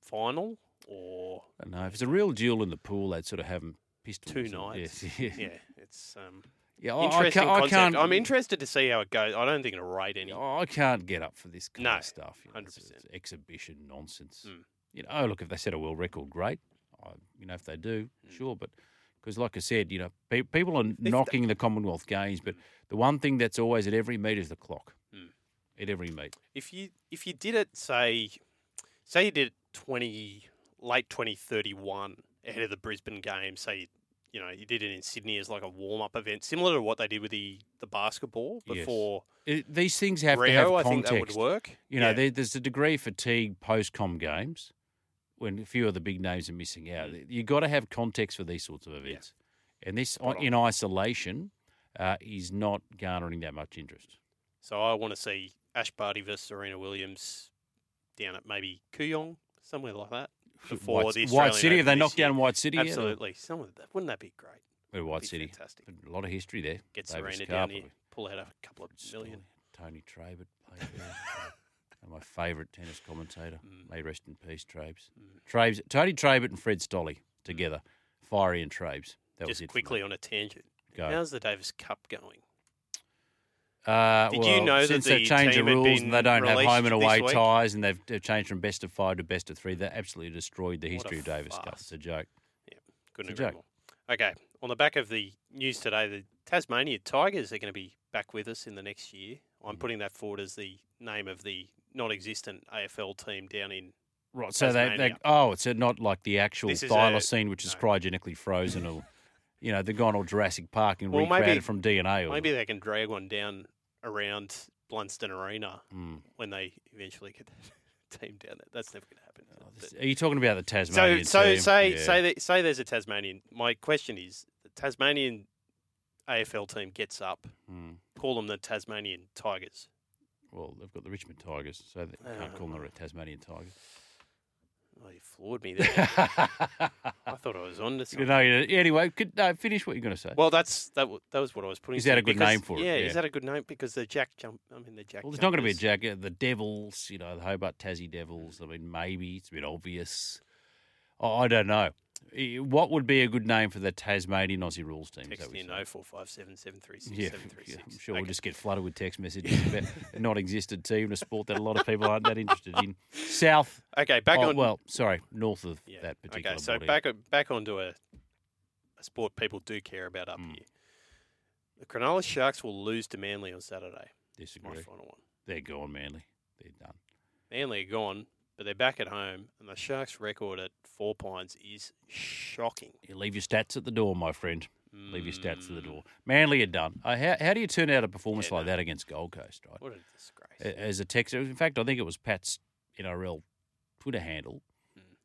final, or I don't know. If it's a real duel in the pool, they'd sort of have them pistols. two nights? Yes, yeah. yeah, it's um, Yeah, I- can't- I concept. can't- I'm interested to see how it goes. I don't think it'll rate any. I can't get up for this kind No, of stuff. you know, 100%. it's exhibition nonsense. Mm. You know, oh, look, if they set a world record, great. I, you know, if they do, Mm. sure. But because, like I said, you know, pe- people are they- knocking the Commonwealth Games, but the one thing that's always at every meet is the clock. Mm. At every meet. If you if you did it, say, say you did it twenty late twenty thirty one ahead of the Brisbane game. Say you, you know you did it in Sydney as like a warm up event, similar to what they did with the the basketball Yes. before It, these things have Rio. to have I context. think that would work. You know, Yeah. there, there's a degree of fatigue post com games when a few of the big names are missing out. You've got to have context for these sorts of events. And this, Spot on. in isolation, uh, is not garnering that much interest. So I want to see Ash Barty versus Serena Williams down at maybe Kooyong, somewhere like that. Before White, the White City, have they Open knocked down. White City? Absolutely. Some of that. Wouldn't that be great? White Be City. fantastic. A lot of history there. Get David Serena down here, pull out a couple of million. Tony Trabert played there. And my favourite tennis commentator. Mm. May rest in peace, Trabes. Trabes, Tony Trabert and Fred Stolle together. Fiery and Trabes. That was Just it quickly on a tangent. Go. How's the Davis Cup going? Uh, Did you well, know that since the they've changed the rules and they don't have home and away week? ties and they've, they've changed from best of five to best of three, they absolutely destroyed the history of Davis Cup. farce. It's a joke. Yeah, Couldn't It's agree more. Okay, on the back of the news today, the Tasmania Tigers are going to be back with us in the next year. I'm putting that forward as the name of the non-existent AFL team down in. Right, so they, they oh, it's not like the actual This is a- thylacine, which is no. cryogenically frozen, or you know, they've gone all Jurassic Park and Well, maybe- from DNA. Or, Maybe they can drag one down around Blundstone Arena Mm. when they eventually get the team down there. That's never going to happen. But- Are you talking about the so, Tasmanian so team? say Yeah. say that, say there's a Tasmanian. My question is, the Tasmanian AFL team gets up. Mm. Call them the Tasmanian Tigers. Well, they've got the Richmond Tigers, so they can't ah. call them the Tasmanian Tigers. Oh, you floored me there. I thought I was on to You something. know, anyway, could, no, finish what you're going to say. Well, that's that. w- That was what I was putting. Is that a good because- name for it? Yeah, Yeah. is that a good name? Because the Jack jump. I mean, the Jack. Well, there's not going to be a jacket. The Devils, you know, the Hobart Tassie Devils. I mean, maybe it's a bit obvious. Oh, I don't know. What would be a good name for the Tasmanian Aussie rules team? is that Text what in you're 0457 736 Yeah, 736. I'm sure we'll just get flooded with text messages about a non-existent team, a sport that a lot of people aren't that interested in. South. Okay, back oh, on. Well, sorry, north of Yeah, that particular. Okay, so body. back back onto a, a sport people do care about up Mm. here. The Cronulla Sharks will lose to Manly on Saturday. My Disagree. final one. They're gone, Manly. They're done. Manly are gone, but they're back at home, and the Sharks' record at Four Pines is shocking. You leave your stats at the door, my friend. Leave your stats Mm. at the door. Manly are done. Uh, how, how do you turn out a performance Yeah, like no. that against Gold Coast, right? What a disgrace. As a texter, in fact, I think it was Pat's NRL Twitter handle,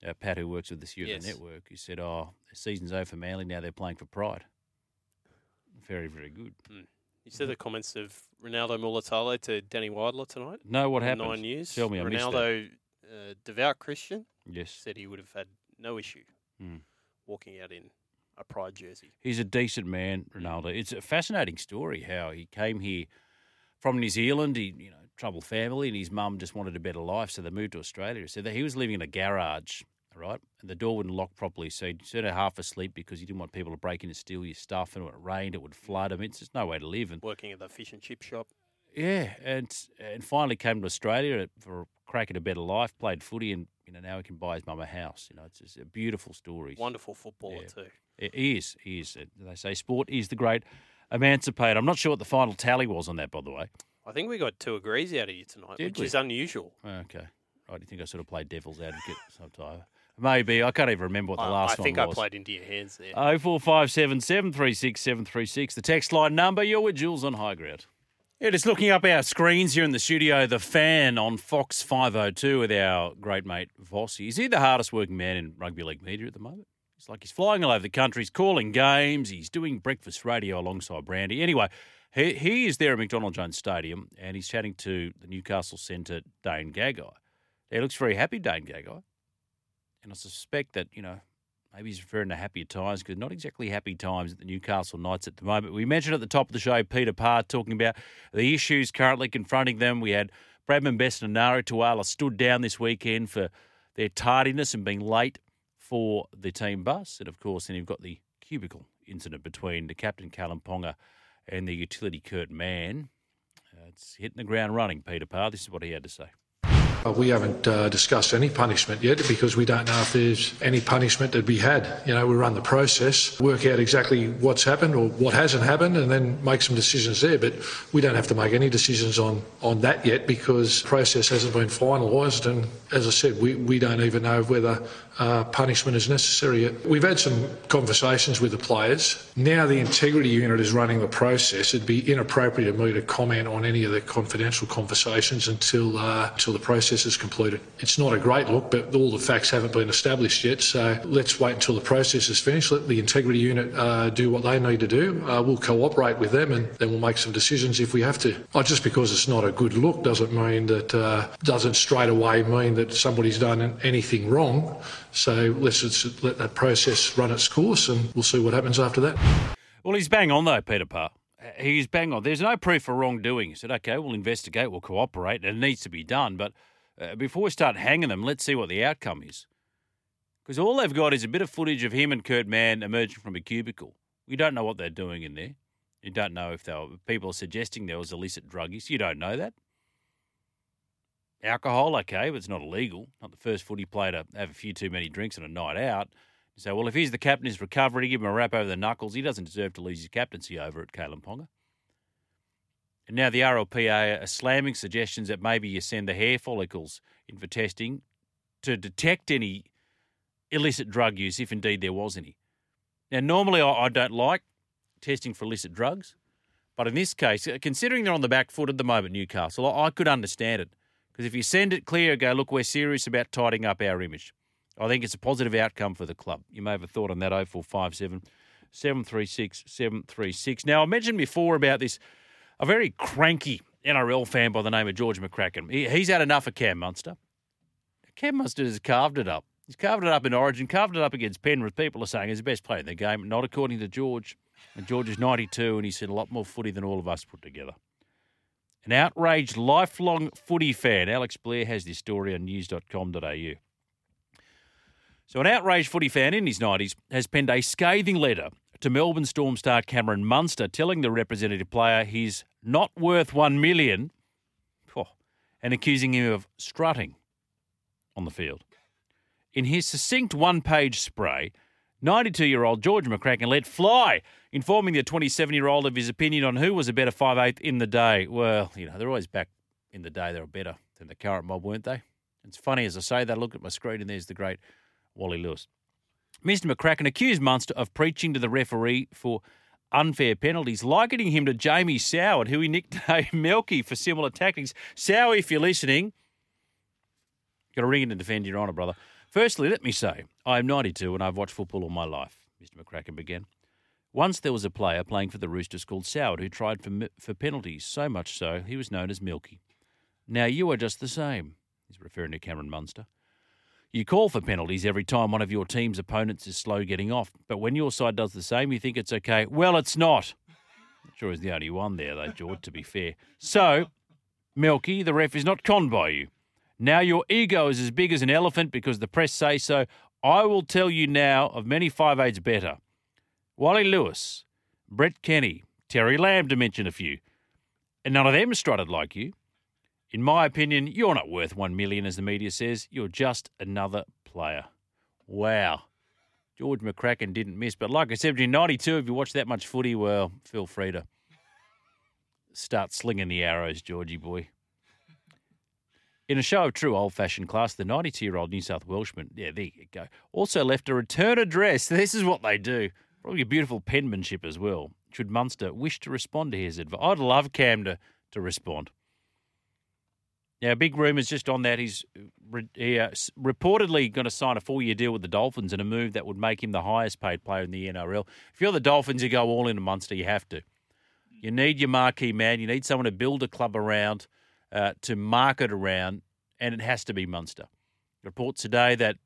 uh, Pat, who works with the Mm. Yes. Network, who said, "Oh, the season's over for Manly. Now they're playing for Pride." Very, very good. You said the comments of Ronaldo Mulitalo to Danny Weidler tonight? No, what happened? Nine years. Tell me, I. Ronaldo, uh, devout Christian, Yes. said he would have had no issue Mm. walking out in a Pride jersey. He's a decent man, Ronaldo. It's a fascinating story how he came here from New Zealand. He, you know, troubled family, and his mum just wanted a better life, so they moved to Australia. He said that he was living in a garage, right, and the door wouldn't lock properly, so he'd sort of half asleep because he didn't want people to break in and steal your stuff. And when it rained, it would flood. I mean, it's just no way to live. And Working at the fish and chip shop. Yeah, and and finally came to Australia for a crack at a better life. Played footy, and you know now he can buy his mum a house. You know, it's just a beautiful story. Wonderful footballer Yeah. too. He is. He is. They say sport is the great emancipator. I'm not sure what the final tally was on that, by the way. I think we got two agrees out of you tonight, Did which we? is unusual. Okay. Right. You think I sort of played devil's advocate sometime? Maybe. I can't even remember what the last one was. I think I played into your hands there. Oh four five seven seven three six seven three six. The text line number. You're with Jules on High Ground. Yeah, just looking up our screens here in the studio. The fan on Fox 502 with our great mate Vossi. Is he the hardest working man in rugby league media at the moment? It's like he's flying all over the country. He's calling games. He's doing breakfast radio alongside Brandy. Anyway, he, he is there at McDonald Jones Stadium and he's chatting to the Newcastle centre, Dane Gagai. He looks very happy, Dane Gagai. And I suspect that, you know, maybe he's referring to happier times because not exactly happy times at the Newcastle Knights at the moment. We mentioned at the top of the show Peter Parr talking about the issues currently confronting them. We had Bradman Best and Enari Tuala stood down this weekend for their tardiness and being late for the team bus. And of course, then you've got the cubicle incident between the captain Kalyn Ponga and the utility Kurt Mann. Uh, it's hitting the ground running, Peter Parr. This is what he had to say. We haven't uh, discussed any punishment yet because we don't know if there's any punishment that we had. You know, we run the process, work out exactly what's happened or what hasn't happened, and then make some decisions there. But we don't have to make any decisions on, on that yet because the process hasn't been finalised. And as I said, we, we don't even know whether uh, punishment is necessary. We've had some conversations with the players. Now the integrity unit is running the process. It'd be inappropriate of me to comment on any of the confidential conversations until uh, until the process is completed. It's not a great look, but all the facts haven't been established yet. So let's wait until the process is finished. Let the integrity unit uh, do what they need to do. Uh, we'll cooperate with them, and then we'll make some decisions if we have to. Oh, just because it's not a good look doesn't mean that uh, doesn't straight away mean that somebody's done anything wrong. So let's just let that process run its course, and we'll see what happens after that. Well, he's bang on though, Peter Parr. He's bang on. There's no proof of wrongdoing. He said, "Okay, we'll investigate. We'll cooperate, and it needs to be done." But uh, before we start hanging them, let's see what the outcome is. Because all they've got is a bit of footage of him and Kurt Mann emerging from a cubicle. We don't know what they're doing in there. You don't know if they were, people are suggesting there was illicit drug use. You don't know that. Alcohol, okay, but it's not illegal. Not the first footy player to have a few too many drinks on a night out. You say, well, if he's the captain, he's recovering, give him a rap over the knuckles. He doesn't deserve to lose his captaincy over at Kalyn Ponga. And now the RLPA are slamming suggestions that maybe you send the hair follicles in for testing to detect any illicit drug use, if indeed there was any. Now, normally I, don't like testing for illicit drugs, but in this case, considering they're on the back foot at the moment, Newcastle, I could understand it. Because if you send it clear, go, look, we're serious about tidying up our image. I think it's a positive outcome for the club. You may have a thought on that 0457 736 736. Now, I mentioned before about this, a very cranky NRL fan by the name of George McCracken. He, he's had enough of Cam Munster. Cam Munster has carved it up. He's carved it up in Origin, carved it up against Penrith. People are saying he's the best player in the game, not according to George. And George is 92 and he's seen a lot more footy than all of us put together. An outraged lifelong footy fan, Alex Blair, has this story on news.com.au. So, an outraged footy fan in his 90s has penned a scathing letter to Melbourne Storm star Cameron Munster, telling the representative player he's not worth one million, and accusing him of strutting on the field. In his succinct one-page spray, 92-year-old George McCracken let fly, informing the 27-year-old of his opinion on who was a better 5'8 in the day. Well, you know, they're always back in the day. They were better than the current mob, weren't they? It's funny as I say that. I look at my screen and there's the great Wally Lewis. Mr. McCracken accused Munster of preaching to the referee for unfair penalties, likening him to Jamie Soward, who he nicknamed Melky for similar tactics. Soward, if you're listening, got to ring in to defend your honour, brother. Firstly, let me say, I am 92 and I've watched football all my life, Mr. McCracken began. Once there was a player playing for the Roosters called Soward who tried for, for penalties, so much so he was known as Milky. Now you are just the same, he's referring to Cameron Munster. You call for penalties every time one of your team's opponents is slow getting off, but when your side does the same, you think it's okay. Well, it's not. Not sure he's the only one there, though, George, to be fair. So, Milky, the ref is not conned by you. Now your ego is as big as an elephant because the press say so. I will tell you now of many five eights better. Wally Lewis, Brett Kenny, Terry Lamb, to mention a few. And none of them strutted like you. In my opinion, you're not worth one million, as the media says. You're just another player. Wow. George McCracken didn't miss. But like I said, in 92, if you watch that much footy, well, feel free to start slinging the arrows, Georgie boy. In a show of true old fashioned class, the 92 year old New South Welshman, yeah, there you go, also left a return address. This is what they do. Probably a beautiful penmanship as well. Should Munster wish to respond to his advice? I'd love Cam to, to respond. Now, big rumours just on that. He's re- he, uh, reportedly going to sign a four year deal with the Dolphins in a move that would make him the highest paid player in the NRL. If you're the Dolphins, you go all in a Munster. You have to. You need your marquee man. You need someone to build a club around, uh, to market around, and it has to be Munster. Reports today that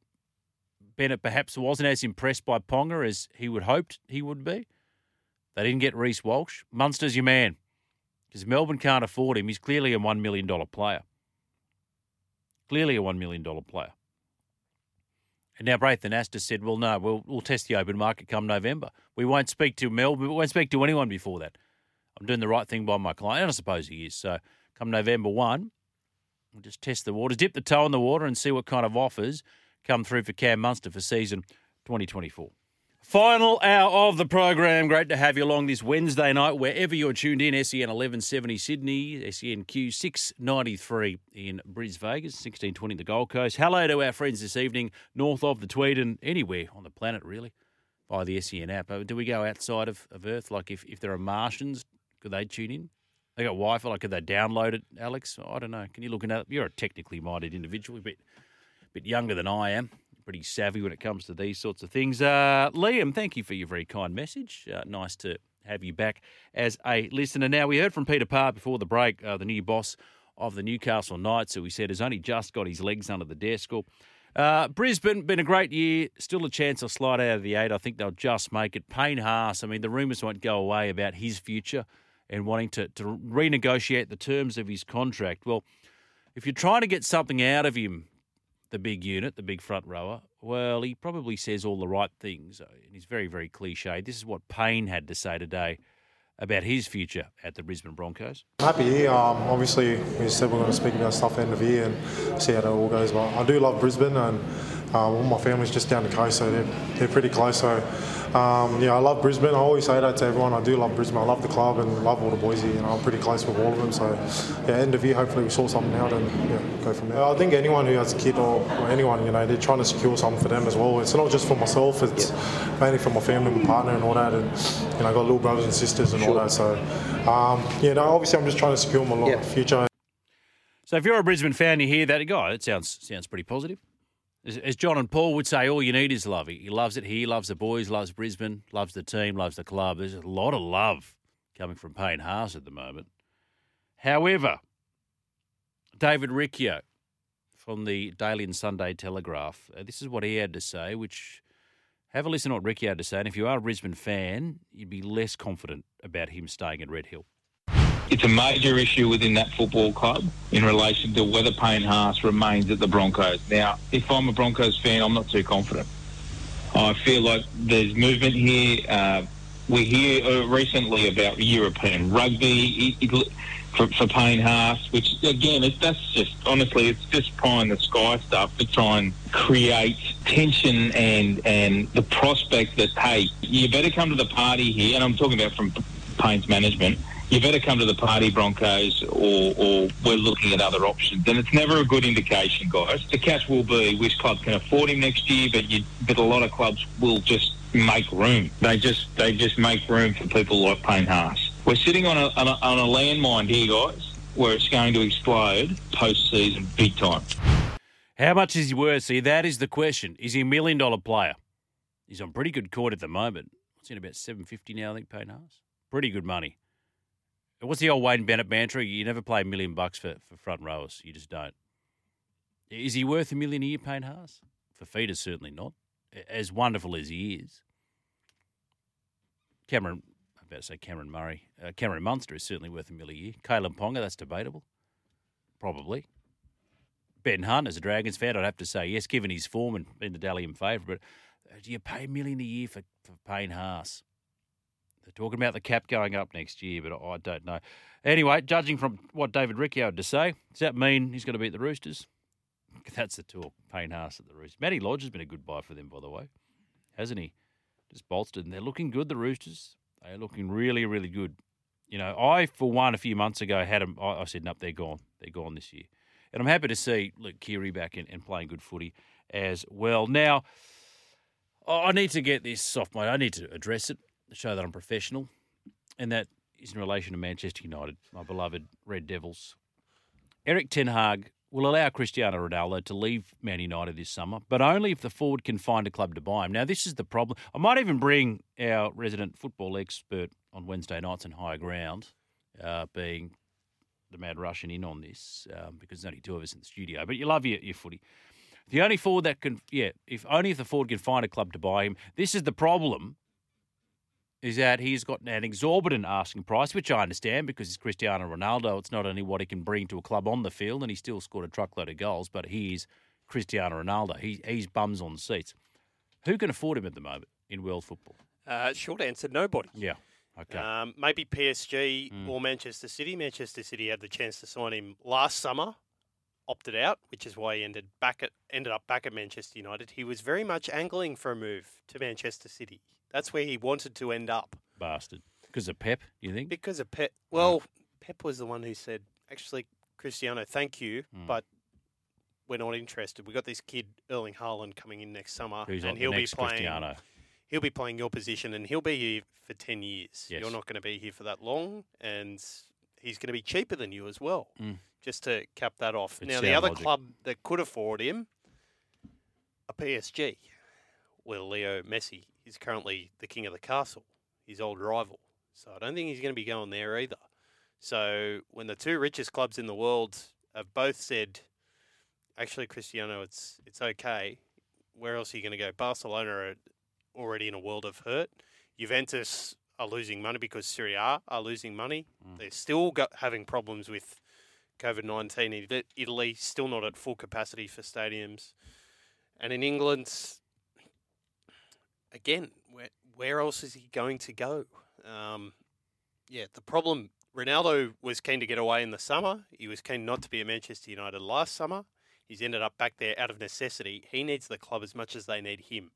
Bennett perhaps wasn't as impressed by Ponga as he would hoped he would be. They didn't get Reece Walsh. Munster's your man because Melbourne can't afford him. He's clearly a $1 million player. Clearly a $1 million player. And now Braithen Astor said, well, no, we'll, we'll test the open market come November. We won't speak to Melbourne. We won't speak to anyone before that. I'm doing the right thing by my client, and I suppose he is. So come November 1, we'll just test the waters, dip the toe in the water and see what kind of offers come through for Cam Munster for season 2024. Final hour of the program. Great to have you along this Wednesday night, wherever you're tuned in. SEN 1170 Sydney, SENQ 693 in Bris Vegas, 1620 the Gold Coast. Hello to our friends this evening, north of the Tweed and anywhere on the planet, really, via the SEN app. Uh, Do we go outside of, of Earth? Like if, if there are Martians, could they tune in? They got Wi Fi, like could they download it, Alex? I don't know. Can you look at You're a technically minded individual, a bit, bit younger than I am pretty savvy when it comes to these sorts of things. Uh, Liam, thank you for your very kind message. Uh, nice to have you back as a listener. Now, we heard from Peter Parr before the break, uh, the new boss of the Newcastle Knights, who he said has only just got his legs under the desk. Uh, Brisbane, been a great year. Still a chance they'll slide out of the eight. I think they'll just make it. Payne Haas, I mean, the rumours won't go away about his future and wanting to, to renegotiate the terms of his contract. Well, if you're trying to get something out of him, the big unit, the big front rower, well, he probably says all the right things. uh, And he's very, very cliche. This is what Payne had to say today about his future at the Brisbane Broncos. Happy. Um, obviously, we said we're going to speak about stuff end of year and see how that all goes. But I do love Brisbane, and um, all my family's just down the coast, so they're, they're pretty close. So, um, yeah, I love Brisbane. I always say that to everyone. I do love Brisbane. I love the club and love all the boys here. You know, I'm pretty close with all of them. So, yeah, end of year, hopefully we sort something out and yeah, go from there. I think anyone who has a kid or, or anyone, you know, they're trying to secure something for them as well. It's not just for myself. It's mainly for my family, my partner, and all that. And you know, I got little brothers and sisters and all that. So, um, yeah, no, obviously I'm just trying to secure my Yeah. future. So if you're a Brisbane fan, you hear that, you go, oh, that sounds sounds pretty positive. As, John and Paul would say, all you need is love. He, he loves it. He loves the boys, loves Brisbane, loves the team, loves the club. There's a lot of love coming from Payne Haas at the moment. However, David Riccio from the Daily and Sunday Telegraph, uh, this is what he had to say, which have a listen to what Riccio had to say. And if you are a Brisbane fan, you'd be less confident about him staying at Red Hill. It's a major issue within that football club in relation to whether Payne Haas remains at the Broncos. Now, if I'm a Broncos fan, I'm not too confident. I feel like there's movement here. Uh, we hear uh, recently about European rugby for, for Payne Haas, which again, it, that's just honestly, it's just pie in the sky stuff to try and create tension and and the prospect that hey, you better come to the party here. And I'm talking about from Payne's management you better come to the party, Broncos, or, or we're looking at other options. And it's never a good indication, guys. The catch will be which club can afford him next year, but you, but a lot of clubs will just make room. They just they just make room for people like Payne Haas. We're sitting on a, on a, on a landmine here, guys, where it's going to explode post-season big time. How much is he worth? See, that is the question. Is he a million dollar player? He's on pretty good court at the moment. What's in about seven fifty now? I think Payne Haas. Pretty good money. What's the old Wayne Bennett mantra? You never play a million bucks for, for front rowers. You just don't. Is he worth a million a year, Payne Haas? For feeders, certainly not. As wonderful as he is. Cameron, I'm about to say Cameron Murray. Uh, Cameron Munster is certainly worth a million a year. Kalyn Ponga, that's debatable. Probably. Ben Hunt, as a Dragons fan, I'd have to say yes, given his form and being the Dalian favourite. But uh, do you pay a million a year for, for Payne Haas? They're talking about the cap going up next year, but I don't know. Anyway, judging from what David Riccio had to say, does that mean he's going to beat the Roosters? That's the talk. Payne Haas at the Roosters. Matty Lodge has been a good buy for them, by the way, hasn't he? Just bolstered, and they're looking good. The Roosters, they're looking really, really good. You know, I for one a few months ago had them. I, I said, "Nope, they're gone. They're gone this year," and I'm happy to see Luke Keary back and, and playing good footy as well. Now, I need to get this off my. I need to address it show that I'm professional, and that is in relation to Manchester United, my beloved Red Devils. Erik Ten Hag will allow Cristiano Ronaldo to leave Man United this summer, but only if the forward can find a club to buy him. Now, this is the problem. I might even bring our resident football expert on Wednesday nights in higher ground, uh, being the Mad Russian, in on this um, because there's only two of us in the studio. But you love your, your footy. The only forward that can, yeah, if only if the forward can find a club to buy him. This is the problem is that he's got an exorbitant asking price, which I understand because he's Cristiano Ronaldo. It's not only what he can bring to a club on the field, and he still scored a truckload of goals, but he is Cristiano Ronaldo. He, he's bums on seats. Who can afford him at the moment in world football? Uh, short answer: nobody. Yeah. Okay. Um, maybe PSG Mm. or Manchester City. Manchester City had the chance to sign him last summer, opted out, which is why he ended back at ended up back at Manchester United. He was very much angling for a move to Manchester City. That's where he wanted to end up. Bastard. Because of Pep, you think? Because of Pep. Well, Pep was the one who said, actually, Cristiano, thank you, Hmm. but we're not interested. We've got this kid, Erling Haaland, coming in next summer, Who's and like he'll be playing. Cristiano. He'll be playing your position, and he'll be here for ten years. Yes. You're not going to be here for that long, and he's going to be cheaper than you as well. Mm. Just to cap that off. It's now, the other logic. club that could afford him, a PSG, where Leo Messi is currently the king of the castle, his old rival. So I don't think he's going to be going there either. So when the two richest clubs in the world have both said, actually, Cristiano, it's it's okay. Where else are you going to go? Barcelona are already in a world of hurt. Juventus are losing money because Serie A are losing money. Mm. They're still having problems with COVID 19 in Italy, still not at full capacity for stadiums. And in England, again, where, where else is he going to go? Um, yeah, the problem Ronaldo was keen to get away in the summer. He was keen not to be at Manchester United last summer. He's ended up back there out of necessity. He needs the club as much as they need him.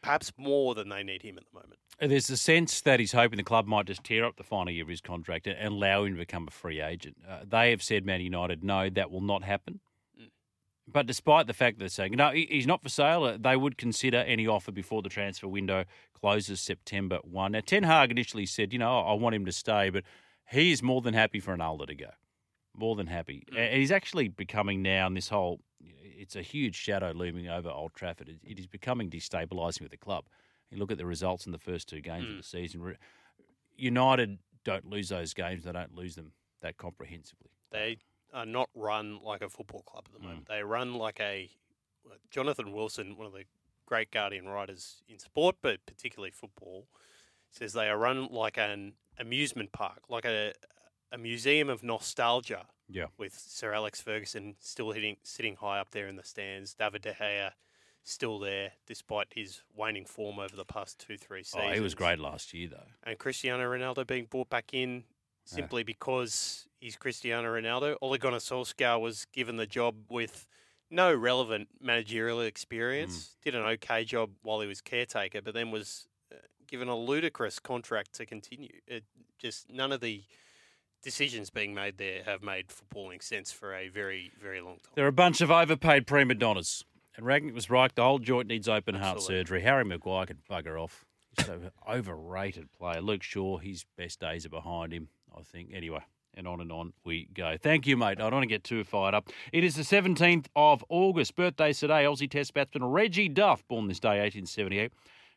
Perhaps more than they need him at the moment. And There's a sense that he's hoping the club might just tear up the final year of his contract and allow him to become a free agent. Uh, they have said, Man United, no, that will not happen. But despite the fact that they're saying, no, he- he's not for sale, uh, they would consider any offer before the transfer window closes September 1. Now, Ten Hag initially said, you know, I want him to stay, but he is more than happy for Ronaldo to go. More than happy. And he's actually becoming now in this whole, it's a huge shadow looming over Old Trafford. It- it is becoming destabilising with the club. You look at the results in the first two games of the season. United don't lose those games; they don't lose them that comprehensively. They are not run like a football club at the moment. Mm. They run like a Jonathan Wilson, one of the great Guardian writers in sport, but particularly football, says they are run like an amusement park, like a a museum of nostalgia. Yeah. With Sir Alex Ferguson still hitting, sitting high up there in the stands, David De Gea still there despite his waning form over the past two three seasons. Oh, he was great last year, though. And Cristiano Ronaldo being brought back in simply because he's Cristiano Ronaldo. Ole Gunnar Solskjaer was given the job with no relevant managerial experience. Did an okay job while he was caretaker, but then was uh, given a ludicrous contract to continue. It just none of the decisions being made there have made footballing sense for a very very long time. They're a bunch of overpaid prima donnas. And Rangnick was right. The whole joint needs open heart Absolutely. surgery. Harry Maguire can bugger off. He's so overrated player. Luke Shaw, his best days are behind him, I think. Anyway, and on and on we go. Thank you, mate. I don't want to get too fired up. It is the 17th of August. Birthdays today. Aussie Test batsman Reggie Duff, born this day, 1878.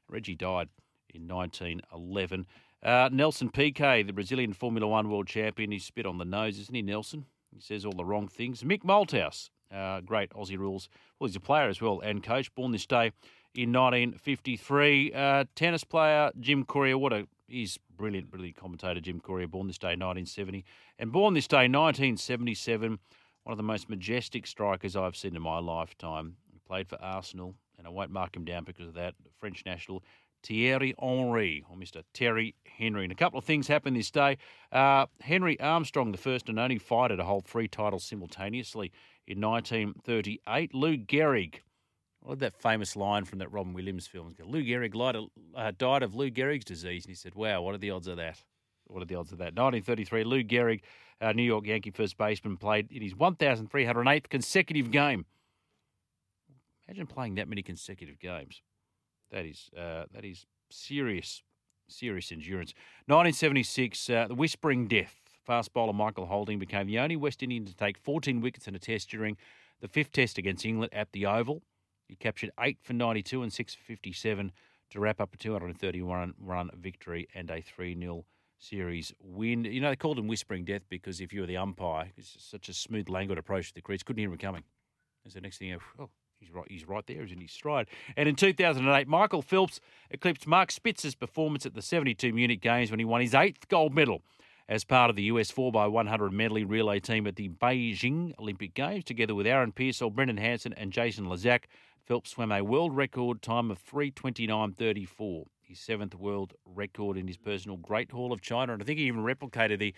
Reggie died in 1911. Uh, Nelson Piquet, the Brazilian Formula One world champion, he's spit on the nose, isn't he, Nelson? He says all the wrong things. Mick Malthouse, uh, great Aussie rules. Well, he's a player as well and coach, born this day in 1953. Uh, tennis player Jim Courier, what a he's brilliant, brilliant commentator. Jim Courier, born this day 1970, and born this day 1977. One of the most majestic strikers I've seen in my lifetime. He played for Arsenal, and I won't mark him down because of that. French national Thierry Henry, or Mr. Terry Henry. And a couple of things happened this day. Uh, Henry Armstrong, the first and only fighter to hold three titles simultaneously in 1938. Lou Gehrig, I love that famous line from that Robin Williams film. Lou Gehrig lied, uh, died of Lou Gehrig's disease. And he said, wow, what are the odds of that? What are the odds of that? 1933, Lou Gehrig, uh, New York Yankee first baseman, played in his 1,308th consecutive game. Imagine playing that many consecutive games. That is uh, that is serious, serious endurance. 1976, uh, the Whispering Death. Fast bowler Michael Holding became the only West Indian to take 14 wickets in a test during the fifth test against England at the Oval. He captured eight for 92 and six for 57 to wrap up a 231 run victory and a 3 0 series win. You know, they called him Whispering Death because if you were the umpire, it's such a smooth, languid approach to the crease, couldn't hear him coming. As the next thing, you know, oh, he's right, he's right there, he's in his stride. And in 2008, Michael Phelps eclipsed Mark Spitzer's performance at the 72 Munich Games when he won his eighth gold medal as part of the US 4x100 medley relay team at the Beijing Olympic Games, together with Aaron Peirsol, Brendan Hansen, and Jason Lezak. Phelps swam a world record time of 329.34, his seventh world record in his personal Great Hall of China. And I think he even replicated the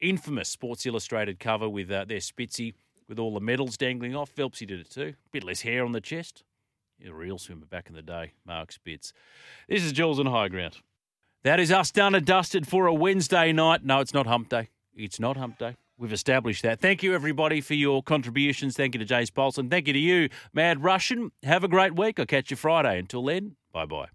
infamous Sports Illustrated cover with uh, their Spitzy with all the medals dangling off. Phelps, he did it too. Bit less hair on the chest. He's a real swimmer back in the day, Mark Spitz. This is Jules on High Ground. That is us done and dusted for a Wednesday night. No, it's not hump day. It's not hump day. We've established that. Thank you, everybody, for your contributions. Thank you to Jace Paulson. Thank you to you, Mad Russian. Have a great week. I'll catch you Friday. Until then, bye bye.